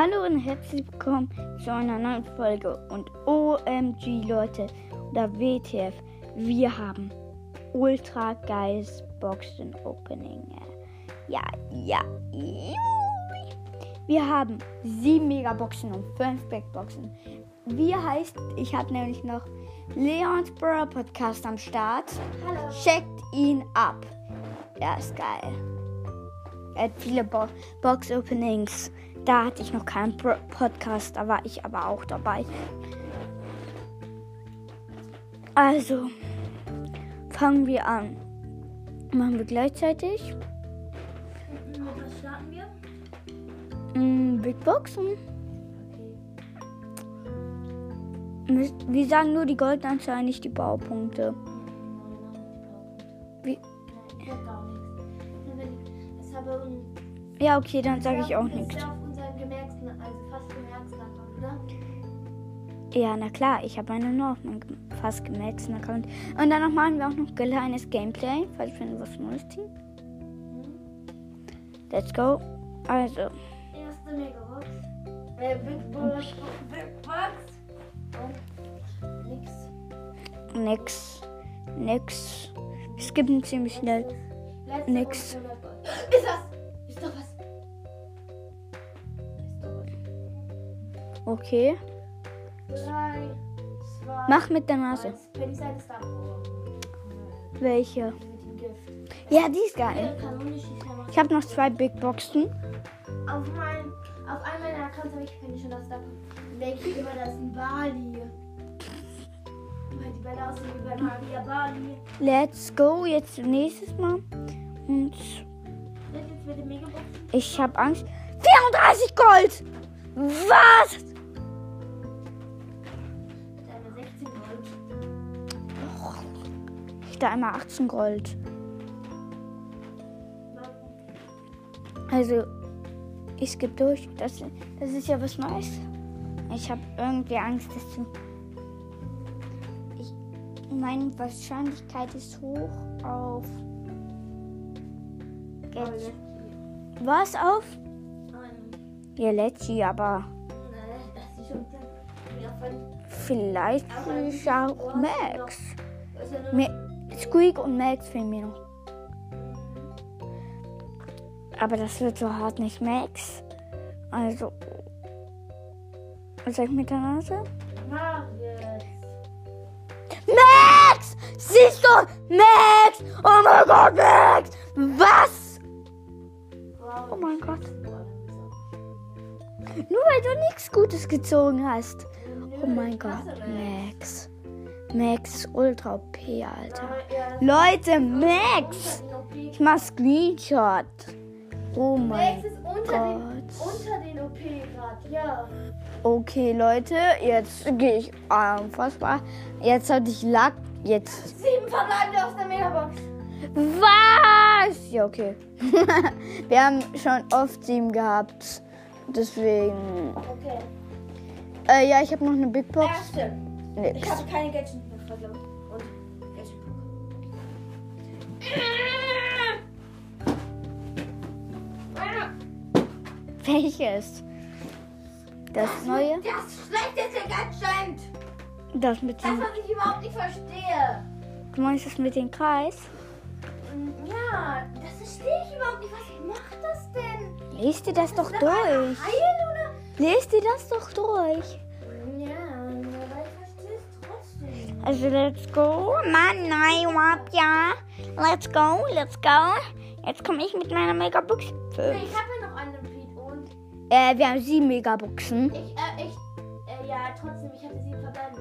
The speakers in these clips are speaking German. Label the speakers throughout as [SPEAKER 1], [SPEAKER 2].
[SPEAKER 1] Hallo und herzlich willkommen zu einer neuen Folge. Und OMG, Leute, oder WTF, wir haben ultra geiles Boxen Opening. Ja, ja. Wir haben sieben Megaboxen und fünf Backboxen. Wie heißt, ich habe nämlich noch Leons Bro Podcast am Start.
[SPEAKER 2] Hallo.
[SPEAKER 1] Checkt ihn ab. Ja, ist geil. Er hat viele Bo Box Openings. Da hatte ich noch keinen Podcast, da war ich aber auch dabei. Also, fangen wir an. Machen wir gleichzeitig.
[SPEAKER 2] Was starten wir?
[SPEAKER 1] Mm, Big Boxen.
[SPEAKER 2] Okay.
[SPEAKER 1] Wir- sagen nur die Goldanzahl, nicht die Baupunkte. Wie? Ja, okay, dann sage ich auch nichts.
[SPEAKER 2] Unserem gemerkten, also fast gemerkten Account, oder?
[SPEAKER 1] Ja, na klar, ich habe eine nur auf meinem fast gemaxten Account. Und dann machen wir auch noch kleines Gameplay, falls wir was Neues ziehen. Let's go. Also,
[SPEAKER 2] Erste Megabox. Äh, Big Box. Big Box. Und nix.
[SPEAKER 1] nix. Nix. Wir skippen ziemlich schnell. Nix.
[SPEAKER 2] und 100 Gold. Ist das?
[SPEAKER 1] Okay.
[SPEAKER 2] Drei, zwei,
[SPEAKER 1] Mach mit der Nase. Welche? Ja, die ist geil. Ich habe noch zwei Big Boxen.
[SPEAKER 2] Auf, mein, auf einem meiner Accounts habe ich Penny schon das Star denke ich immer, das ist ein Bali. Weil die Bälle aussehen wie bei Maria Bali.
[SPEAKER 1] Let's go. Jetzt nächstes Mal. Und ich habe Angst. 34 Gold! Was? Da einmal 18 Gold. Also, ich skippe durch. Das, das ist ja was Neues. Ich habe irgendwie Angst, dass du. Ich, meine Wahrscheinlichkeit ist hoch auf. Get- Was auf? Ja, Lecci, aber vielleicht auch Max.
[SPEAKER 2] Das
[SPEAKER 1] Squeak und Max fehlen mir noch. Aber das wird so hart nicht Max. Also. Was sag ich mit der Nase?
[SPEAKER 2] Jetzt.
[SPEAKER 1] Max! Siehst du? Max! Oh mein Gott, Max! Was? Oh mein Gott. Nur weil du nichts Gutes gezogen hast. Oh mein Gott, Max. Max ultra OP, Alter. Leute, Max! Ich mach Screenshot. Oh mein
[SPEAKER 2] Max ist unter den,
[SPEAKER 1] Gott.
[SPEAKER 2] unter den OP gerade, ja.
[SPEAKER 1] Okay, Leute, jetzt gehe ich unfassbar. Jetzt hatte ich Lack. Jetzt.
[SPEAKER 2] Sieben verbleibende aus der Megabox.
[SPEAKER 1] Was? Ja, okay. Wir haben schon oft sieben gehabt. Deswegen.
[SPEAKER 2] Okay.
[SPEAKER 1] Äh, ja, ich habe noch eine Big Box.
[SPEAKER 2] Erste.
[SPEAKER 1] Nix.
[SPEAKER 2] Ich habe keine Gadget mehr verloren. Und Gadget.
[SPEAKER 1] Welches? Das neue?
[SPEAKER 2] Das schlechteste Gadget.
[SPEAKER 1] Das mit
[SPEAKER 2] Das,
[SPEAKER 1] dem.
[SPEAKER 2] was ich überhaupt nicht verstehe.
[SPEAKER 1] Du meinst das mit dem Kreis?
[SPEAKER 2] Mm, Ja, das verstehe ich überhaupt nicht. Was macht das denn?
[SPEAKER 1] Lest dir das doch
[SPEAKER 2] das eine
[SPEAKER 1] durch. Lest dir das doch durch.
[SPEAKER 2] Ja,
[SPEAKER 1] Also, let's go. Mann, nein, überhaupt ja. Let's go, let's go. Jetzt komme ich mit meiner Megabox.
[SPEAKER 2] Ich habe ja noch einen Repeat und
[SPEAKER 1] Äh, wir haben sieben Megaboxen.
[SPEAKER 2] ich, äh, ich, äh, ja, trotzdem, ich hatte sieben verbleiben.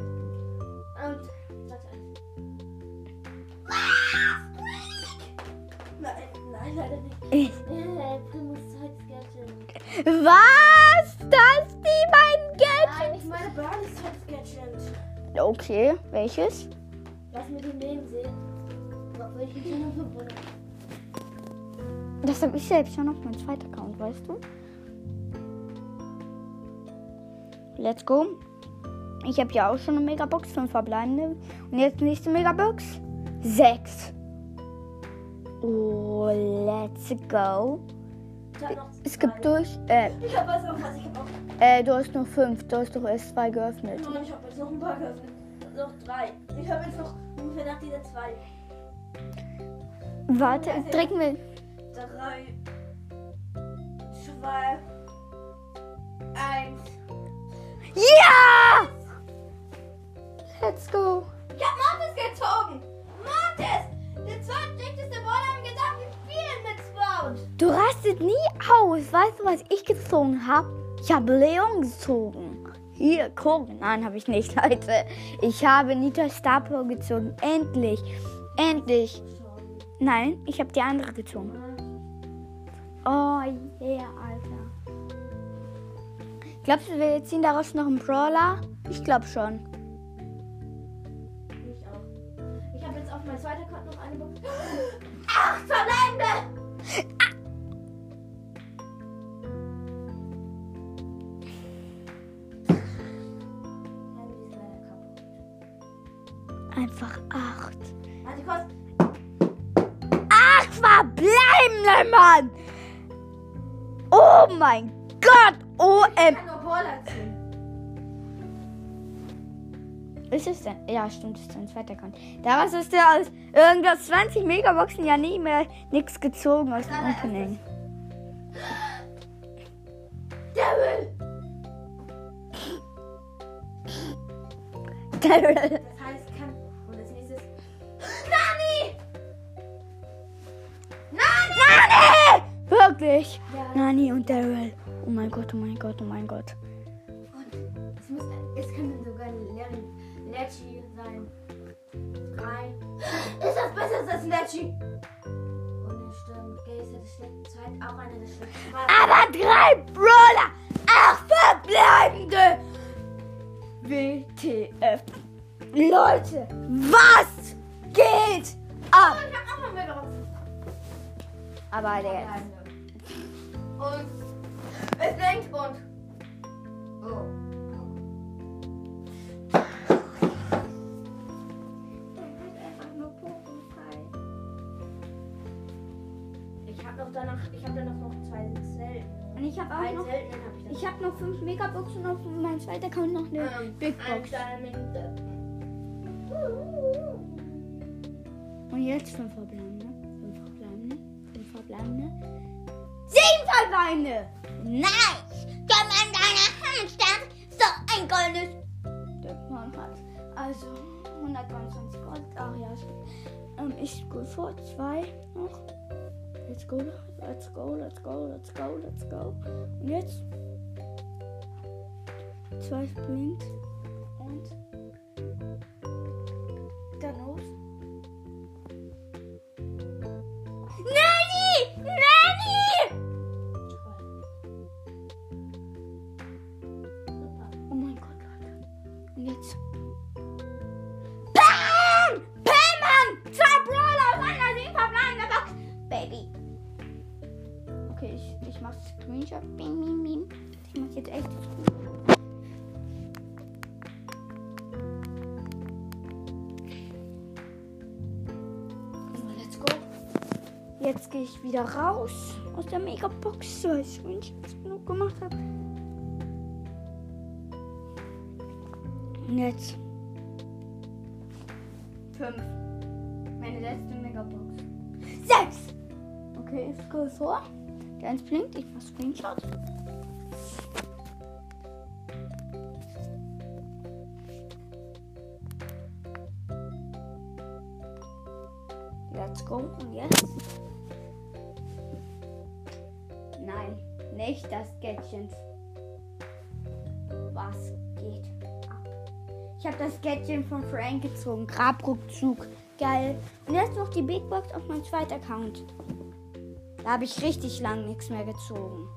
[SPEAKER 2] Und, warte. Nein, nein, leider nicht. Äh, Primus Gadget.
[SPEAKER 1] Was? Das die beiden
[SPEAKER 2] Nein,
[SPEAKER 1] Gadgets?
[SPEAKER 2] ich meine Barleys zweites Gadget.
[SPEAKER 1] Okay, welches?
[SPEAKER 2] Lass mir den Leben sehen. Obwohl ich mich nur verbunden.
[SPEAKER 1] Das habe ich selbst schon auf meinem zweiten Account, weißt du? Let's go. Ich habe ja auch schon eine Megabox, fünf verbleibende. Und jetzt nächste Megabox. Sechs. Oh, let's go.
[SPEAKER 2] Ich hab noch
[SPEAKER 1] Es gibt durch. Äh,
[SPEAKER 2] Ich hab was auf was. Ich hab auch.
[SPEAKER 1] äh, du hast noch fünf. Du hast doch erst zwei geöffnet.
[SPEAKER 2] Nein, ich hab jetzt noch ein paar geöffnet. Noch drei. Ich hab jetzt noch ungefähr nach dieser zwei.
[SPEAKER 1] Warte, drücken wir.
[SPEAKER 2] Drei. Zwei. Eins.
[SPEAKER 1] Ja! Let's go.
[SPEAKER 2] Ich hab Mortis gezogen! Mortis! Der zweitschlechteste im gesamten Spiel
[SPEAKER 1] Du rastet nie aus. Weißt du, was ich gezogen habe? Ich habe Leon gezogen. Hier, guck. Nein, habe ich nicht, Leute. Ich habe Nita Star Power gezogen. Endlich. Endlich. Nein, ich habe die andere gezogen. Oh, yeah, Alter. Glaubst du, wir ziehen daraus noch einen Brawler? Ich glaube schon.
[SPEAKER 2] Ich auch. Ich habe jetzt auf mein zweiter Account noch eine Box. Acht verbleibende! Kaputt.
[SPEAKER 1] Einfach acht.
[SPEAKER 2] Warte kurz.
[SPEAKER 1] Acht verbleibende, Mann! Oh mein Gott!
[SPEAKER 2] Ich
[SPEAKER 1] OM.
[SPEAKER 2] kann nur ziehen.
[SPEAKER 1] Ist es denn? Ja, stimmt, ist dein zweiter Account. Daraus ist der aus irgendwas 20 Megaboxen ja nie mehr nichts gezogen aus dem Opening.
[SPEAKER 2] Devil!
[SPEAKER 1] Daryl.
[SPEAKER 2] Das heißt, kann. Und als nächstes. Nani! Nani!
[SPEAKER 1] Nani! Wirklich?
[SPEAKER 2] Ja.
[SPEAKER 1] Nani und Daryl. Oh mein Gott, oh mein Gott, oh mein Gott.
[SPEAKER 2] Und es muss. Es könnte sogar Larry. Lecci sein. Drei. Ist das besser als Lecci? Und es stimmt. Gaze hat das schlechte Zeit. Auch eine der schlechtesten.
[SPEAKER 1] Aber drei Brawler! Acht verbleibende! WTF. Leute, was geht ab?
[SPEAKER 2] Oh, ich hab auch mehr drauf.
[SPEAKER 1] Aber der
[SPEAKER 2] Und es lenkt und. Oh. Danach, ich habe danach noch zwei selten.
[SPEAKER 1] Und ich habe auch noch,
[SPEAKER 2] seltenen habe ich dann.
[SPEAKER 1] ich habe noch fünf Megaboxen und auf meinem zweiten Account noch eine
[SPEAKER 2] Ähm,
[SPEAKER 1] Big Box. Und jetzt fünf verbleibende. Fünf verbleibende. Fünf verbleibende. Sieben verbleibende! Nice! Komm an deine Handstand! So ein hat. Also 123 Gold. Ach ja, stimmt. Ähm, ich gut vor. Zwei noch. Let's go, let's go, let's go, let's go, let's go. Und jetzt. Zwei blinkt. Und. Dann los. Wieder raus aus der Megabox, weil ich Screenshots genug gemacht habe. Und jetzt. Fünf. Meine letzte Megabox. Sechs! Okay, ich scroll vor. Der eins blinkt, ich mach Screenshot. Gadget. Was geht ab? Ich habe das Gadget von Frank gezogen. Grabrückzug. Geil. Und jetzt noch die Big Box auf meinem zweiten Account. Da habe ich richtig lang nichts mehr gezogen.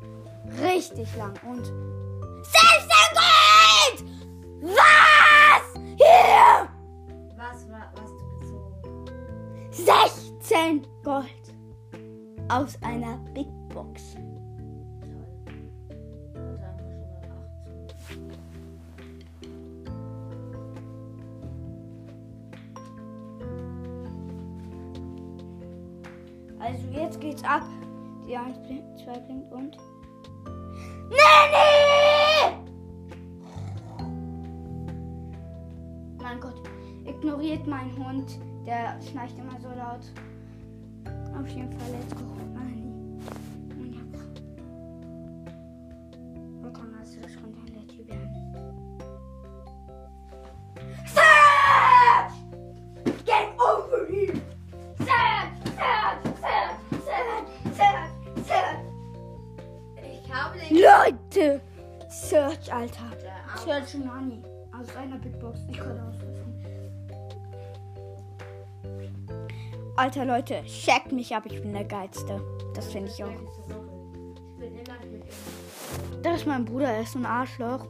[SPEAKER 1] Richtig lang. Und 16 Gold! Was? Hier!
[SPEAKER 2] Was war, was du gezogen?
[SPEAKER 1] 16 Gold. Aus einer Big Mein Gott, ignoriert meinen Hund. Der schnarcht immer so laut. Auf jeden Fall, let's go. Leute! Search, Alter. Search Nani. Aus einer Big Box. Ich kann ausrüsten. Alter, Leute, checkt mich ab. Ich bin der Geilste. Das finde ich auch. Das ist mein Bruder. Er ist ein Arschloch.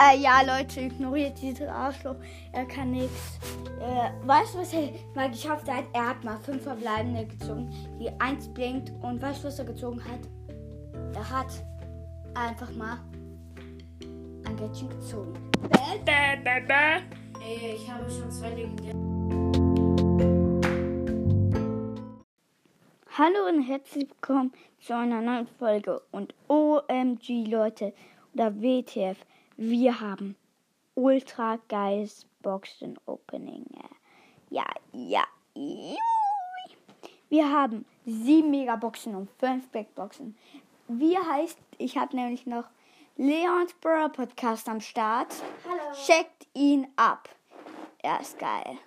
[SPEAKER 1] Äh, ja, Leute, ignoriert diesen Arschloch. Er kann nichts. Äh, weißt du, was er mal geschafft hat? Er hat mal fünf verbleibende gezogen, die eins blinkt. Und weißt du, was er gezogen hat? Er hat einfach mal ein Gadget gezogen.
[SPEAKER 2] Ey, ich habe schon zwei legendäre.
[SPEAKER 1] Hallo und herzlich willkommen zu einer neuen Folge. Und OMG, Leute, oder WTF, wir haben ultra geiles Boxen Opening. Ja, ja. Wir haben sieben Megaboxen und fünf Big Boxen. Wie heißt, ich habe nämlich noch Leons Bro Podcast am Start.
[SPEAKER 2] Hallo.
[SPEAKER 1] Checkt ihn ab. Er ist geil.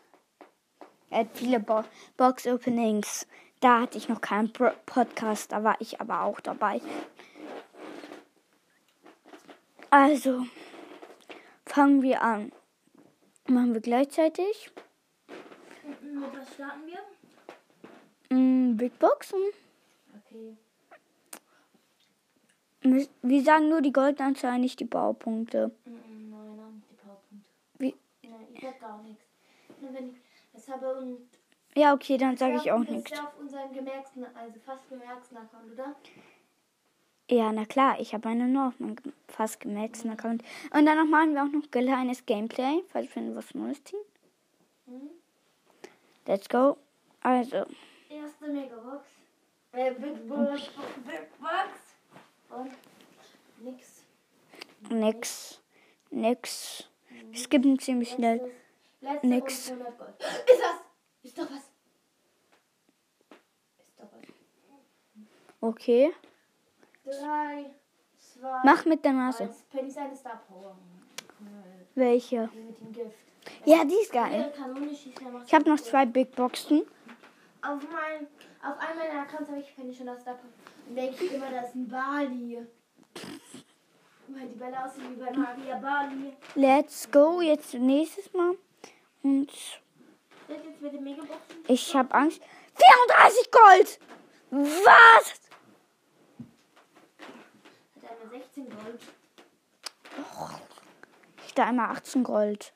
[SPEAKER 1] Er hat viele Bo Box Openings. Da hatte ich noch keinen Bro Podcast, da war ich aber auch dabei. Also, fangen wir an. Machen wir gleichzeitig.
[SPEAKER 2] Mit was starten wir?
[SPEAKER 1] Mm, Big Boxen.
[SPEAKER 2] Okay.
[SPEAKER 1] Wir sagen nur die Goldanzahl, nicht die Baupunkte.
[SPEAKER 2] Mm, Nein, nein, die Powerpunkte.
[SPEAKER 1] Wie?
[SPEAKER 2] Nein, ich sag gar nichts. Nur wenn ich das habe und.
[SPEAKER 1] Ja, okay, dann sage ich auch
[SPEAKER 2] das
[SPEAKER 1] nichts.
[SPEAKER 2] ist ja auf unserem gemerkten, also fast gemerkten Account, oder?
[SPEAKER 1] Ja, na klar, ich habe eine nur auf meinem fast gemaxten Account. Und dann machen wir auch noch ein kleines Gameplay, falls wir was Neues ziehen.
[SPEAKER 2] Mhm.
[SPEAKER 1] Let's go. Also,
[SPEAKER 2] Erste Megabox. Äh, Big Box. Big Box. Und nix.
[SPEAKER 1] nix. Nix. Wir skippen ziemlich schnell.
[SPEAKER 2] Letzte
[SPEAKER 1] Nix.
[SPEAKER 2] und 100 Gold. Ist das? Ist doch was. Ist doch was.
[SPEAKER 1] Okay.
[SPEAKER 2] Drei, zwei,
[SPEAKER 1] Mach mit der Nase.
[SPEAKER 2] eins. Penny Star Power.
[SPEAKER 1] Welche?
[SPEAKER 2] Die mit dem Gift.
[SPEAKER 1] Ja, die ist geil. Ich habe noch zwei Big Boxen.
[SPEAKER 2] Auf, mein, auf einem meiner Accounts habe ich Penny schon das Star Power. Denke ich immer, das ist ein Bali. Weil die Bälle aussehen wie bei Maria Bali.
[SPEAKER 1] Let's go. Jetzt nächstes Mal. Und ich habe Angst. 34 Gold! Was?
[SPEAKER 2] Hat einmal 16 Gold.
[SPEAKER 1] Ich da einmal 18 Gold.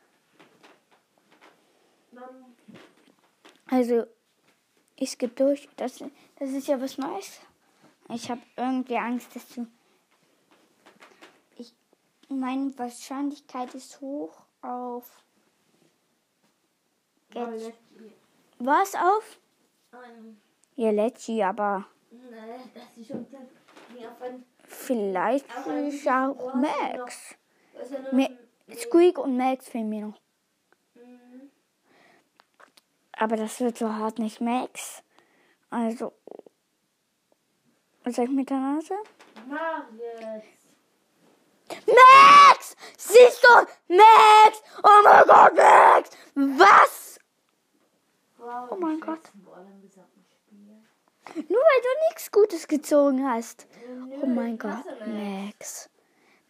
[SPEAKER 1] Also, ich skippe durch. Das, das ist ja was Neues. Ich habe irgendwie Angst, dass du. Ich, meine Wahrscheinlichkeit ist hoch auf. Jetzt. Was auf?
[SPEAKER 2] Ähm,
[SPEAKER 1] Ja, Lecci, aber
[SPEAKER 2] ne, das ist schon
[SPEAKER 1] vielleicht
[SPEAKER 2] das
[SPEAKER 1] ich auch Max. Squeak und Max fehlen mir noch.
[SPEAKER 2] Mhm.
[SPEAKER 1] Aber das wird so hart nicht Max. Also. Was sag ich mit der Nase?
[SPEAKER 2] Mach jetzt.
[SPEAKER 1] Max! Siehst du? Max! Oh mein Gott, Max! Was?
[SPEAKER 2] Wow,
[SPEAKER 1] Oh mein Gott. Nur weil du nichts Gutes gezogen hast.
[SPEAKER 2] Nö,
[SPEAKER 1] Oh mein Gott,
[SPEAKER 2] Max.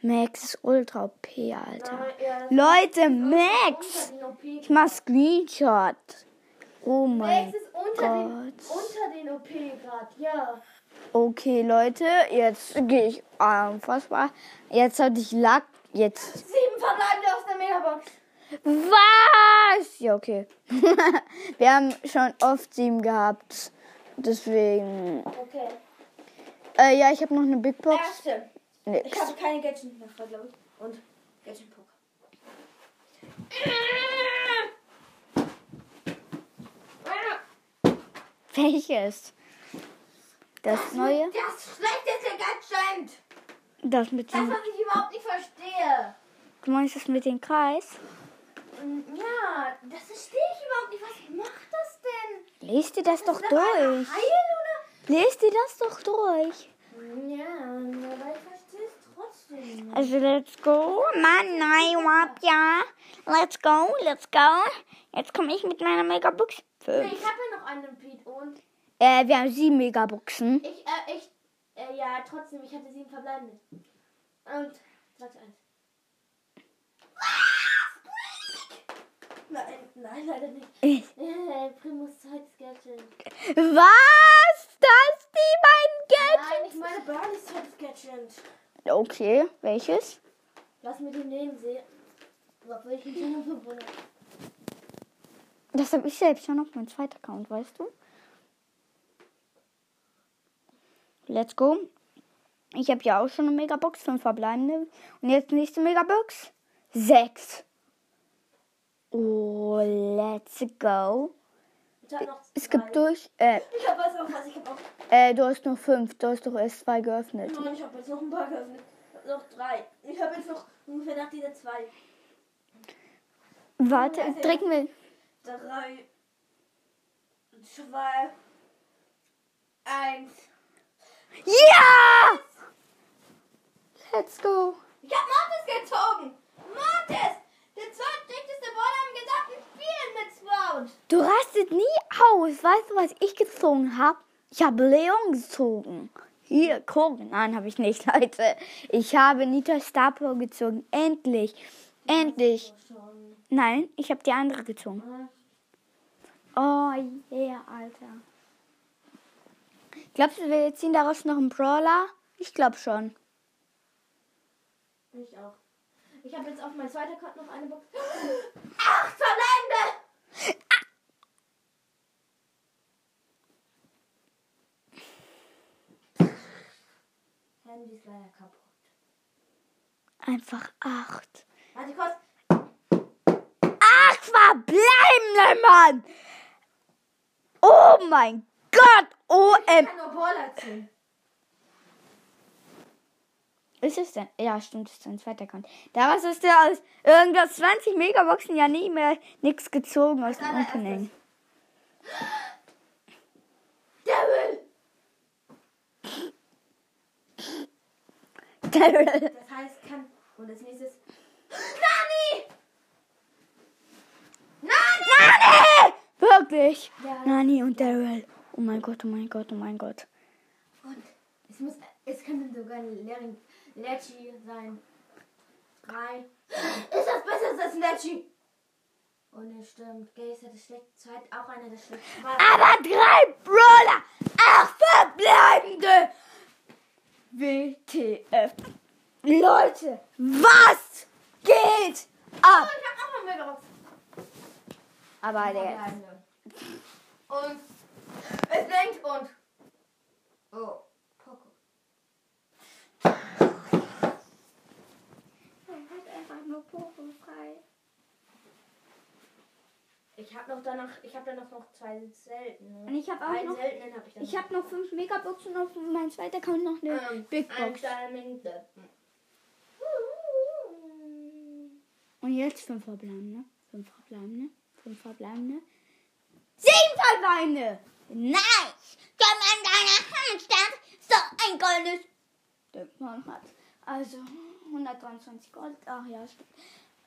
[SPEAKER 1] Max. Ist ultra OP, Alter.
[SPEAKER 2] Nein, ja,
[SPEAKER 1] Leute, Max!
[SPEAKER 2] den
[SPEAKER 1] Ich mach Screenshot. Oh mein
[SPEAKER 2] Max ist unter den,
[SPEAKER 1] Gott.
[SPEAKER 2] unter den OP gerade, ja.
[SPEAKER 1] Okay, Leute, jetzt gehe ich unfassbar. Jetzt hatte ich Lack. Jetzt.
[SPEAKER 2] Sieben verbleibende aus der Megabox.
[SPEAKER 1] Was? Ja, okay. Wir haben schon oft sieben gehabt. Deswegen.
[SPEAKER 2] Okay.
[SPEAKER 1] Äh, ja, ich habe noch eine Big Box.
[SPEAKER 2] Erste.
[SPEAKER 1] Nix.
[SPEAKER 2] Ich habe keine Gadget mehr, glaube ich. Und Gadget Poker.
[SPEAKER 1] Welches? Das neue?
[SPEAKER 2] Das schlechteste Gadget.
[SPEAKER 1] Das mit
[SPEAKER 2] Das,
[SPEAKER 1] dem.
[SPEAKER 2] was ich überhaupt nicht verstehe.
[SPEAKER 1] Du meinst das mit dem Kreis?
[SPEAKER 2] Und ja, das verstehe ich überhaupt nicht. Was macht das denn?
[SPEAKER 1] Lest dir das doch
[SPEAKER 2] das eine
[SPEAKER 1] durch.
[SPEAKER 2] Heil
[SPEAKER 1] Lest dir das doch durch.
[SPEAKER 2] oder? Ja, aber ich verstehe es trotzdem nicht.
[SPEAKER 1] Also, let's go. Mann, nein, überhaupt ja. Let's go, let's go. Jetzt komme ich mit meiner Megabox.
[SPEAKER 2] Nee,
[SPEAKER 1] Fünf.
[SPEAKER 2] ich habe ja noch einen und
[SPEAKER 1] Äh, wir haben sieben Megaboxen.
[SPEAKER 2] ich, äh, ich, äh, ja, trotzdem, ich hatte sieben verbleibende. Und, sag eins. Nein, nein, leider nicht.
[SPEAKER 1] Äh,
[SPEAKER 2] Primus zweites Gadget.
[SPEAKER 1] Was? Das die beiden
[SPEAKER 2] Nein, ich meine Barneys zweites Gadget.
[SPEAKER 1] Gadgets? Okay, welches?
[SPEAKER 2] Lass mir den nehmen, sehen. Obwohl ich schon 500.
[SPEAKER 1] Das habe ich selbst schon auf meinem zweiten Account, weißt du? Let's go. Ich habe ja auch schon eine Megabox, fünf verbleibende. Und jetzt nächste Megabox. Sechs. Oh, let's go.
[SPEAKER 2] Noch
[SPEAKER 1] Es gibt durch. Äh,
[SPEAKER 2] Ich hab was auf was, ich hab auch.
[SPEAKER 1] äh, du hast noch fünf. Du hast doch erst zwei geöffnet.
[SPEAKER 2] Nein, ich hab jetzt noch ein paar geöffnet. Noch drei. Ich hab jetzt noch ungefähr nach dieser zwei.
[SPEAKER 1] Warte, drücken wir.
[SPEAKER 2] Drei. Zwei. Eins.
[SPEAKER 1] Ja! Let's go.
[SPEAKER 2] Ich hab Mortis gezogen! Mortis! Der zweitdichteste Baller im gesamten Spiel mit Sprout!
[SPEAKER 1] Du rastet nie aus. Weißt du, was ich gezogen habe? Ich habe Leon gezogen. Hier, guck. Nein, habe ich nicht, Leute. Ich habe Nita Star Power gezogen. Endlich. Endlich. Nein, ich habe die andere gezogen. Oh, yeah, Alter. Glaubst du, wir ziehen daraus noch einen Brawler? Ich glaube schon.
[SPEAKER 2] Ich auch. Ich habe jetzt auf mein zweiter Card noch eine Box. Acht verbleibende! Handy ist leider kaputt.
[SPEAKER 1] Einfach acht.
[SPEAKER 2] Warte kurz.
[SPEAKER 1] Acht verbleibende, Mann! Oh mein Gott! OM. Ist es denn? Ja, stimmt, ist ein zweiter Account. Daraus ist der aus irgendwas 20 Megaboxen ja nie mehr nichts gezogen aus dem. Opening.
[SPEAKER 2] Devil!
[SPEAKER 1] Daryl.
[SPEAKER 2] Das heißt, kann. Und als nächstes. Nani! Nani!
[SPEAKER 1] Nani! Wirklich?
[SPEAKER 2] Ja.
[SPEAKER 1] Nani und Daryl. Oh mein Gott, oh mein Gott, oh mein Gott.
[SPEAKER 2] Und es muss. Es könnte sogar ein Lerin- Lecci sein. Drei. Ist das besser als Lecci? Und es stimmt. Gaze hat das schlechte Zeit. Auch einer der schlechtesten.
[SPEAKER 1] Aber drei Brawler! Acht verbleibende! WTF. Leute, was geht
[SPEAKER 2] Oh,
[SPEAKER 1] ab?
[SPEAKER 2] ich hab auch noch mehr Megabox.
[SPEAKER 1] Aber der.
[SPEAKER 2] Und es denkt und. Oh, Poco.
[SPEAKER 1] Er hat einfach nur Popo frei.
[SPEAKER 2] Ich habe noch danach, ich habe dann noch zwei seltene.
[SPEAKER 1] Und ich habe auch
[SPEAKER 2] Einen
[SPEAKER 1] noch.
[SPEAKER 2] seltenen habe ich.
[SPEAKER 1] Ich habe noch fünf Megaboxen auf meinem zweiten Account noch eine
[SPEAKER 2] ähm,
[SPEAKER 1] Big Box. Und jetzt fünf verbleibende. Fünf verbleibende. Fünf verbleibende. Sieben verbleibende! Nice! Komm an deiner Handstand! So ein goldes. Denkt man hat. Also 123 Gold. Ach ja, stimmt.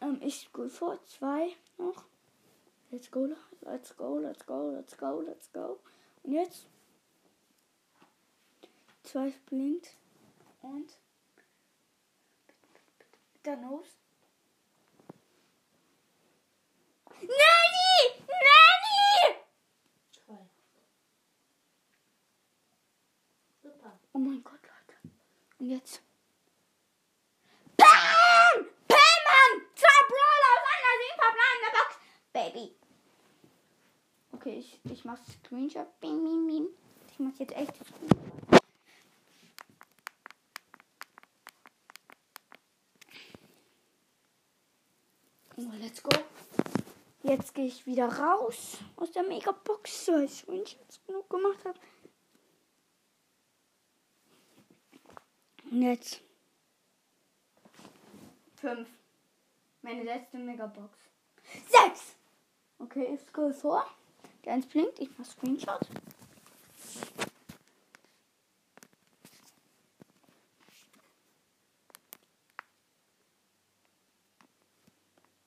[SPEAKER 1] Ähm, ich gut vor. Zwei noch. Let's go, let's go, let's go, let's go, let's go. Und jetzt? Zwei blinkt. Und? Dann los. Nanny! Nanny!
[SPEAKER 2] Toll. Super.
[SPEAKER 1] Oh mein Gott, Leute. Und jetzt? Pam! Pam, Mann! Zwei Brawler aus einer sieben Box. Baby. Okay, ich, ich mach Screenshot. Bing, bing, bing. Ich mach jetzt echt Screenshot. Oh, let's go. Jetzt gehe ich wieder raus aus der Megabox, weil ich Screenshots genug gemacht habe. Jetzt. Fünf. Meine letzte Megabox. Sechs! Okay, ich scroll vor. Der eins blinkt, ich mach Screenshot.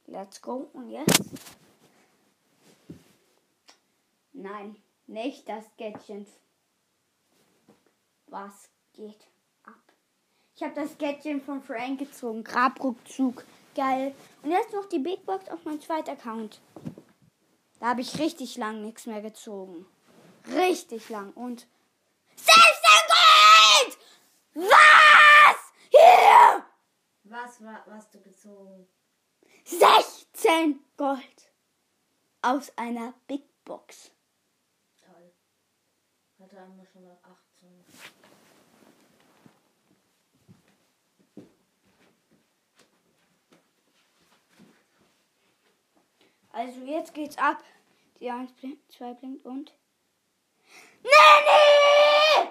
[SPEAKER 1] Let's go. Und jetzt? Nein, nicht das Gadget. Was geht? Ich habe das Gadget von Frank gezogen. Grabrückzug. Geil. Und jetzt noch die Big Box auf meinem zweiten Account. Da habe ich richtig lang nichts mehr gezogen. Richtig lang. Und 16 Gold! Was? Hier!
[SPEAKER 2] Was war, hast du gezogen?
[SPEAKER 1] 16 Gold. Aus einer Big Box.
[SPEAKER 2] Toll. Hatte einmal schon mal 18.
[SPEAKER 1] Also jetzt geht's ab. Die 1 blinkt, 2 blinkt und. Nanny!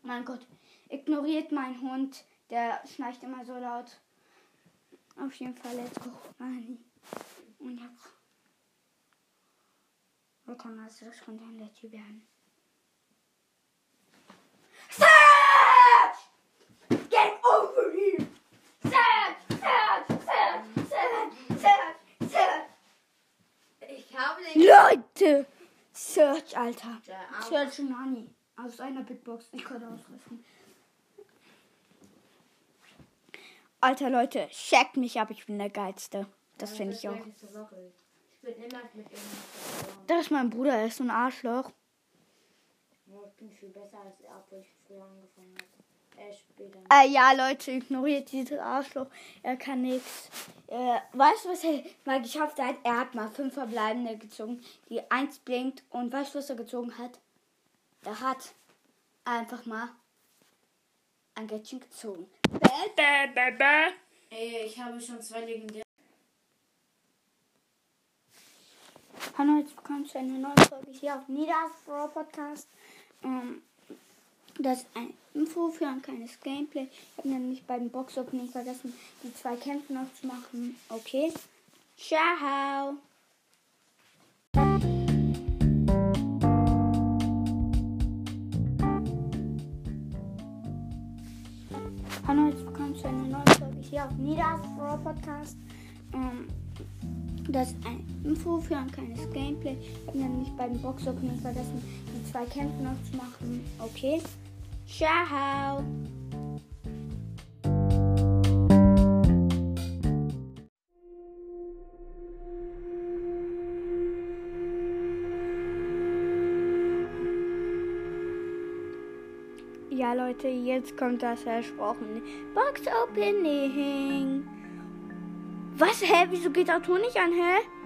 [SPEAKER 1] Mein Gott, ignoriert meinen Hund. Der schnarcht immer so laut. Auf jeden Fall, let's go. Nanny. Und jetzt. Weiter mal, das könnte ein Letty werden. Get over here! Search! Search! Search! Search! Search! Search!
[SPEAKER 2] Ich habe nicht.
[SPEAKER 1] Leute! Search, Alter. Search und Honey. Aus einer Bitbox. Ich konnte ausrüsten. Alter, Leute, checkt mich ab. Ich bin der Geilste. Das finde ich auch.
[SPEAKER 2] Ich bin immer mit.
[SPEAKER 1] Das ist mein Bruder. Er ist so ein Arschloch.
[SPEAKER 2] Ja, Ich bin viel besser als er, obwohl ich früher angefangen habe. Später.
[SPEAKER 1] Äh, ja, Leute, ignoriert dieses Arschloch. Er kann nichts. Äh, weißt du, was er mal geschafft hat? Er hat mal fünf verbleibende gezogen, die eins blinkt. Und weißt du, was er gezogen hat? Er hat einfach mal ein Gadget gezogen. Bäh, bäh, bäh, bäh.
[SPEAKER 2] Ey, ich habe schon zwei legendäre.
[SPEAKER 1] Hallo, jetzt willkommen zu einer neuen Folge hier auf Nidas Pro Podcast. Ähm, das ist eine Info für ein kleines Gameplay. Ich habe nämlich bei dem Box Opening vergessen, die zwei Kämpfe noch zu machen. Okay. Ciao. Hallo, jetzt willkommen zu einer neuen Folge hier auf Nidas Pro Podcast. Ähm, das ist eine Info für ein kleines Gameplay. Ich habe nämlich bei dem Box Opening vergessen, die zwei Kämpfe noch zu machen. Okay. Ciao. Ja, Leute, jetzt kommt das versprochene Box Opening. Was? Hä? Wieso geht Ton nicht an, hä?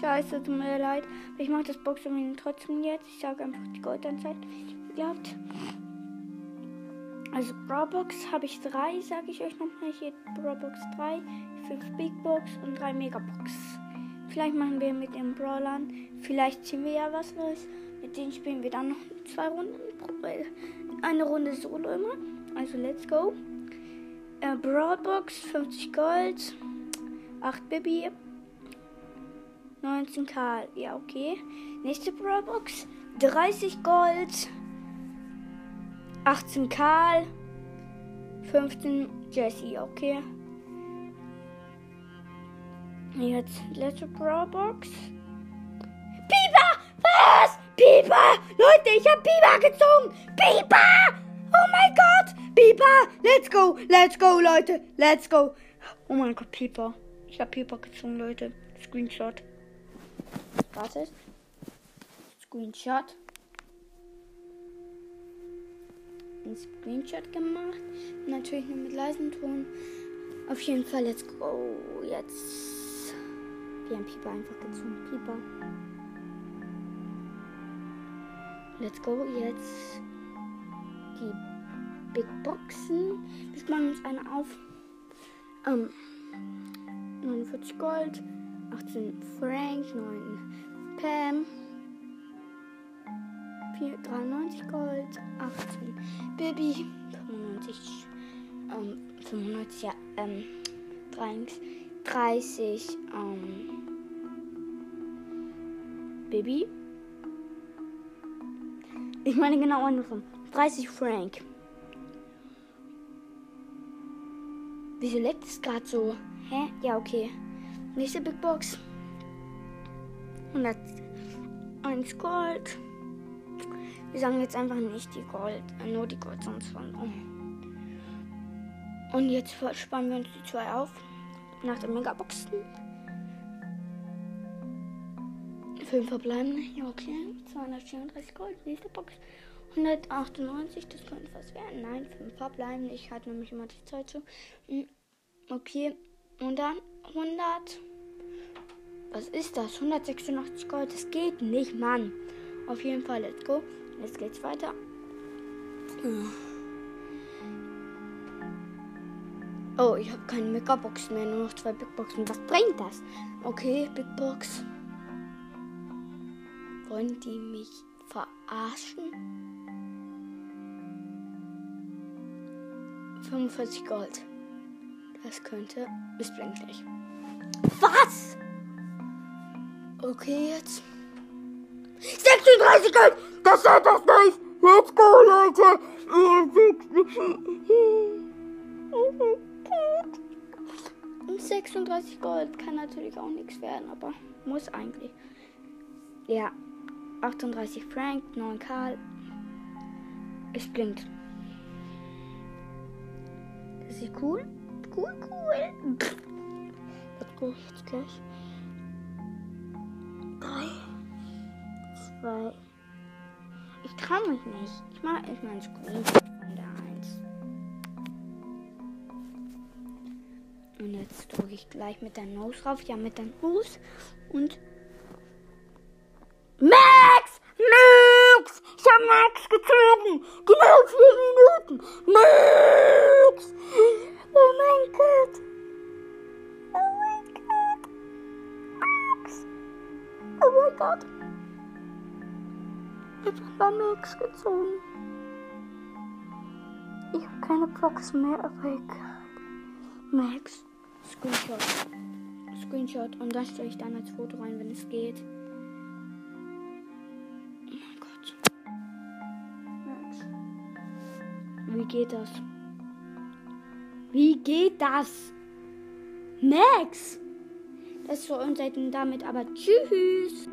[SPEAKER 1] Scheiße, tut mir leid. Ich mache das Boxing trotzdem jetzt. Ich sage einfach die Goldanzeit. Wie glaubt. Also Brawlbox habe ich drei, sage ich euch nochmal. Hier Brawlbox 3, 5 Big Box und 3 Megabox. Vielleicht machen wir mit den Brawlern. Vielleicht ziehen wir ja was Neues. Mit denen spielen wir dann noch zwei Runden. Eine Runde Solo immer. Also let's go. Äh, Brawlbox 50 Gold. 8 Bibi. 19 Karl. Ja, okay. Nächste Brawlbox. 30 Gold. 18 Karl. 15 Jesse. Okay. Jetzt letzte Brawlbox. Biber! Was? Biber! Leute, ich hab Biber gezogen! Biber! Oh mein Gott! Biber! Let's go! Let's go, Leute! Let's go! Oh mein Gott, Pieper. Ich hab Pieper gezogen, Leute. Screenshot. Wartet. Screenshot. Ein Screenshot gemacht. Natürlich nur mit leisem Ton. Auf jeden Fall, let's go. Jetzt. Wir haben Pieper einfach gezogen. Pieper. Let's go. Jetzt die Big Boxen. Wir sparen uns eine auf. Ähm, 49 Gold, 18 Frank, 9 Pam, 4, 93 Gold, 18 Baby, 95, ähm, 95, ja, ähm, 30, ähm, Baby. Ich meine genau andersrum. 30 Frank. Wieso leckt es gerade so? Hä? Ja, okay. Nächste Big Box. 101 Gold. Wir sagen jetzt einfach nicht die Gold, nur die Gold, sonst von. Und jetzt spannen wir uns die zwei auf. Nach der Megaboxen. Fünf verbleiben. Ja, okay. 234 Gold. Nächste Box. 198. Das könnte was werden. Nein, fünf verbleiben. Ich hatte nämlich immer die Zeit so. Hm, okay. Und dann 100. Was ist das? 186 Gold. Das geht nicht, Mann. Auf jeden Fall, let's go. Jetzt geht's weiter. Oh, ich habe keine Megaboxen mehr, nur noch zwei Big Boxen. Was bringt das? Okay, Big Box. Wollen die mich verarschen? 45 Gold. Das könnte. Es blinkt nicht. Was? Okay, jetzt. 36 Gold! Das seid das nicht! Let's go, Leute! Mein Gott. 36 Gold kann natürlich auch nichts werden, aber muss eigentlich. Ja, 38 Frank, 9 Karl. Es blinkt. Das ist cool. Cool, cool. Let's go, jetzt gleich. 3, 2. Ich traue mich nicht. Ich mache erstmal ein Screen von der 1. Und jetzt drücke ich gleich mit der Nose rauf. Ja, mit der Nose. Und Max! Max! Ich hab Max gezogen! Genau vier Minuten! Max! Oh mein Gott! Oh mein Gott! Max! Oh mein Gott! Ich hab Max gezogen. Ich hab keine Box mehr, aber egal. Max, Screenshot. Screenshot und das stelle ich dann als Foto rein, wenn es geht. Wie geht das? Wie geht das? Max! Das ist für uns seitdem damit, aber tschüss!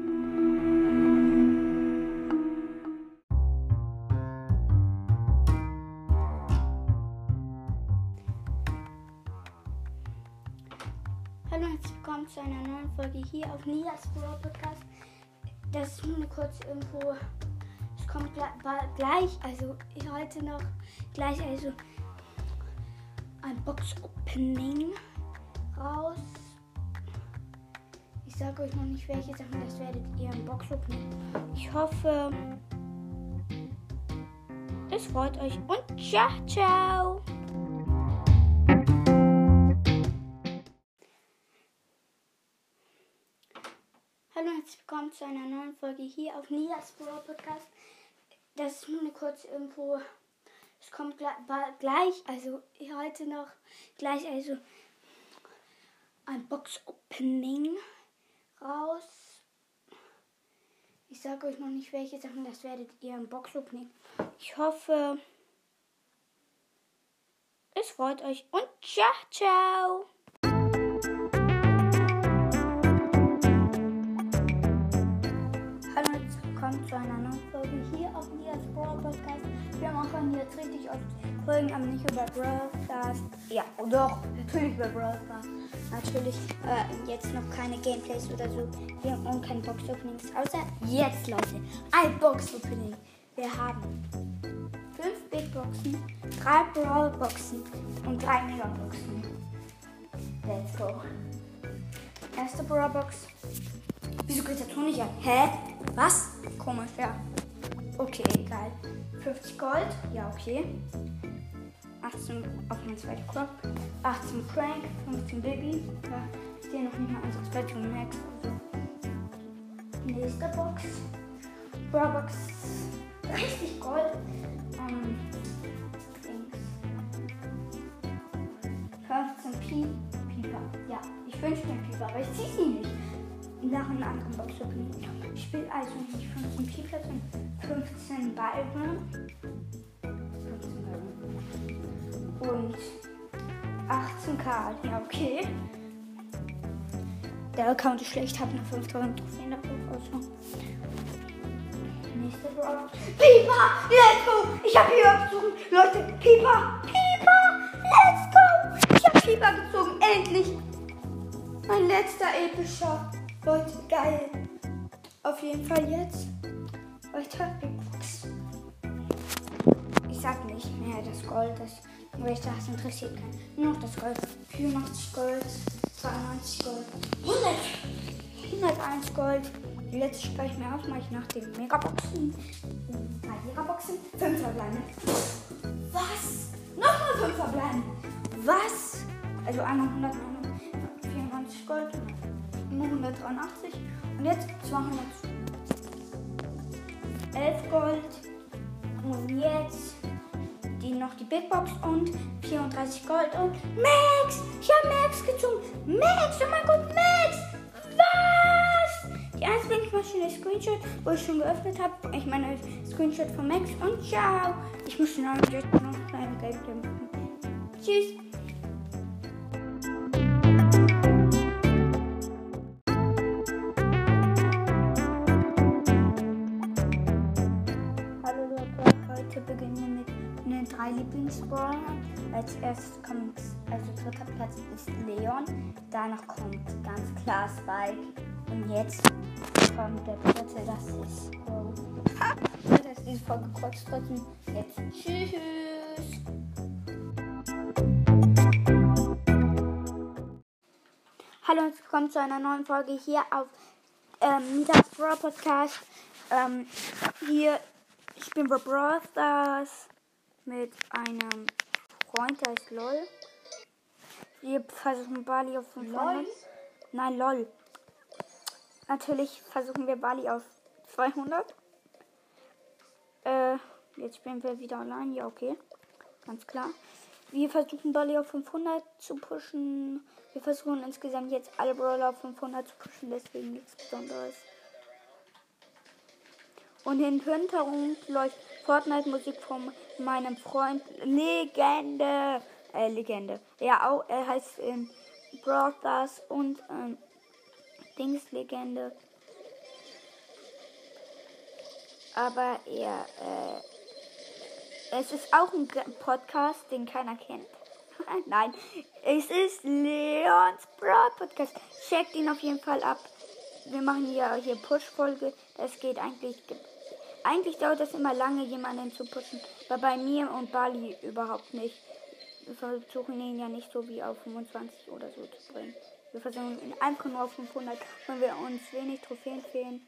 [SPEAKER 1] Hallo und herzlich willkommen zu einer neuen Folge hier auf Nias Brawl Podcast. Das ist nur eine kurze Info. Es kommt gleich, also heute noch gleich also ein Box Opening raus. Ich sage euch noch nicht welche Sachen, das werdet ihr im Box Opening. Ich hoffe, es freut euch und ciao, ciao. Hallo und herzlich willkommen zu einer neuen Folge hier auf Nias Brawl Podcast. Das ist nur eine kurze Info. Es kommt gleich, also heute noch gleich also ein Box Opening raus. Ich sage euch noch nicht welche Sachen, das werdet ihr im Box Opening. Ich hoffe, es freut euch und ciao, ciao. Hallo willkommen zu einer neuen Folge hier auf Nias Podcast. Wir machen jetzt richtig oft Folgen, aber nicht über Brawl Stars. Ja, doch, natürlich über Brawl Stars. Natürlich äh, jetzt noch keine Gameplays oder so. Wir haben keine Box Openings. Außer jetzt, Leute. Ein Box Opening. Wir haben fünf Big Boxen, drei Brawl Boxen und drei Mega Boxen. Let's go. Erste Brawl Box. Wieso geht der Ton nicht an? Hä? Was? Komisch, ja. Okay, egal. 50 Gold. Ja, okay. 18 auf mein zweiter Crop, 18 Frank, 15 Baby. Da stehen noch nicht mal unsere zweite Max. Nächste Box. Box. Richtig Gold. Ähm, Dings. 15 Pi Pieper. Ja, ich wünsche mir Pieper, aber ich ziehe sie nicht. Nach einem anderen Box. Ich spiele also nicht 15 Pieper, sondern 15 Balken. 15 Balken. Und 18 Karten. Ja, okay. Der Account ist schlecht, hat nur 5000 Trophäen dafür. Also. Nächste Brawl. Pieper! Let's go! Ich habe Pieper gezogen. Leute, Pieper! Pieper! Let's go! Ich habe Pieper gezogen. Endlich! Mein letzter epischer. Leute, geil. Auf jeden Fall jetzt. Weiter Big Box. Ich sag nicht mehr das Gold, das, weil ich das interessiert kann. Nur noch das Gold. 84 Gold, 92 Gold, 100, 101 Gold. Die letzte spare ich mir auf, mache ich nach den Megaboxen. Megaboxen, 5 verbleiben. Was? Nochmal 5 verbleiben. Was? Also einmal 194 Gold, nur 183 und jetzt 211 Gold. Und jetzt die noch die Big Box und 34 Gold und Max! Ich habe Max gezogen! Max! Oh mein Gott, Max! Was? Die Eisblinkmaschine Screenshot, wo ich schon geöffnet habe. Ich meine Screenshot von Max und ciao! Ich muss den jetzt noch kleine Geld machen. Tschüss! Als erstes kommt, also dritter Platz ist Leon, danach kommt ganz klar Spike und jetzt kommt der dritte, das ist Bo. Ha! Das ist diese Folge kurz drücken. Jetzt tschüss! Hallo und willkommen zu einer neuen Folge hier auf ähm, Midas Brawl Podcast. Ähm, hier, ich bin bei Brawl Stars mit einem Freund, der ist LOL. Wir versuchen Bali auf 500.
[SPEAKER 2] LOL?
[SPEAKER 1] Nein, LOL. Natürlich versuchen wir Bali auf 200. Äh, jetzt spielen wir wieder online. Ja, okay. Ganz klar. Wir versuchen Bali auf 500 zu pushen. Wir versuchen insgesamt jetzt alle Brawler auf 500 zu pushen, deswegen nichts Besonderes. Und im Hintergrund läuft Fortnite-Musik von meinem Freund Legende. Äh, Legende. Ja, auch, er heißt ähm, Brawl Stars und ähm, Dings Legende. Aber er, äh, es ist auch ein Podcast, den keiner kennt. Nein, es ist Leons Brawl Podcast. Checkt ihn auf jeden Fall ab. Wir machen ja hier Push-Folge. Das geht eigentlich. Eigentlich dauert das immer lange, jemanden zu pushen. Aber bei mir und Bali überhaupt nicht. Wir versuchen ihn ja nicht so wie auf 25 oder so zu bringen. Wir versuchen ihn einfach nur auf 500, wenn wir uns wenig Trophäen fehlen.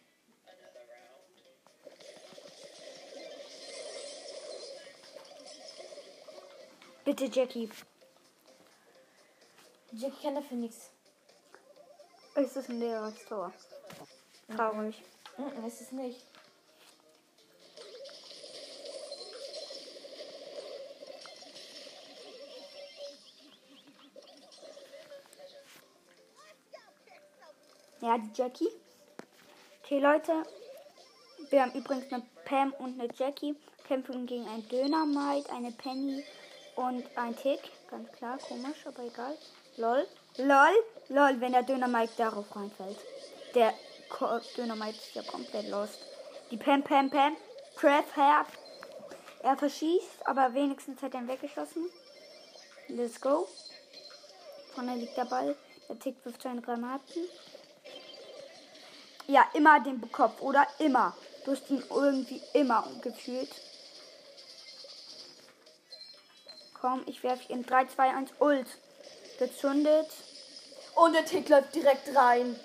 [SPEAKER 1] Bitte, Jackie.
[SPEAKER 2] Jackie kann dafür nichts.
[SPEAKER 1] Es ist ein leeres Tor. Traurig.
[SPEAKER 2] Ist es nicht.
[SPEAKER 1] Ja, die Jackie. Okay, Leute. Wir haben übrigens eine Pam und eine Jackie. Kämpfen gegen ein Dönermite, eine Penny und ein Tick. Ganz klar, komisch, aber egal. Lol. Lol. Lol, wenn der Dönermite darauf reinfällt. Der Ko Dönermite ist ja komplett lost. Die Pam, Pam, Pam. Crab Herb. Er verschießt, aber wenigstens hat er ihn weggeschossen. Let's go. Vorne liegt der Ball. Der Tick wirft seine Granaten. Ja, immer den Kopf, oder? Immer. Du hast ihn irgendwie immer gefühlt. Komm, ich werfe in 3, 2, 1 Ult. Gezündet.
[SPEAKER 2] Und der Tick läuft direkt rein.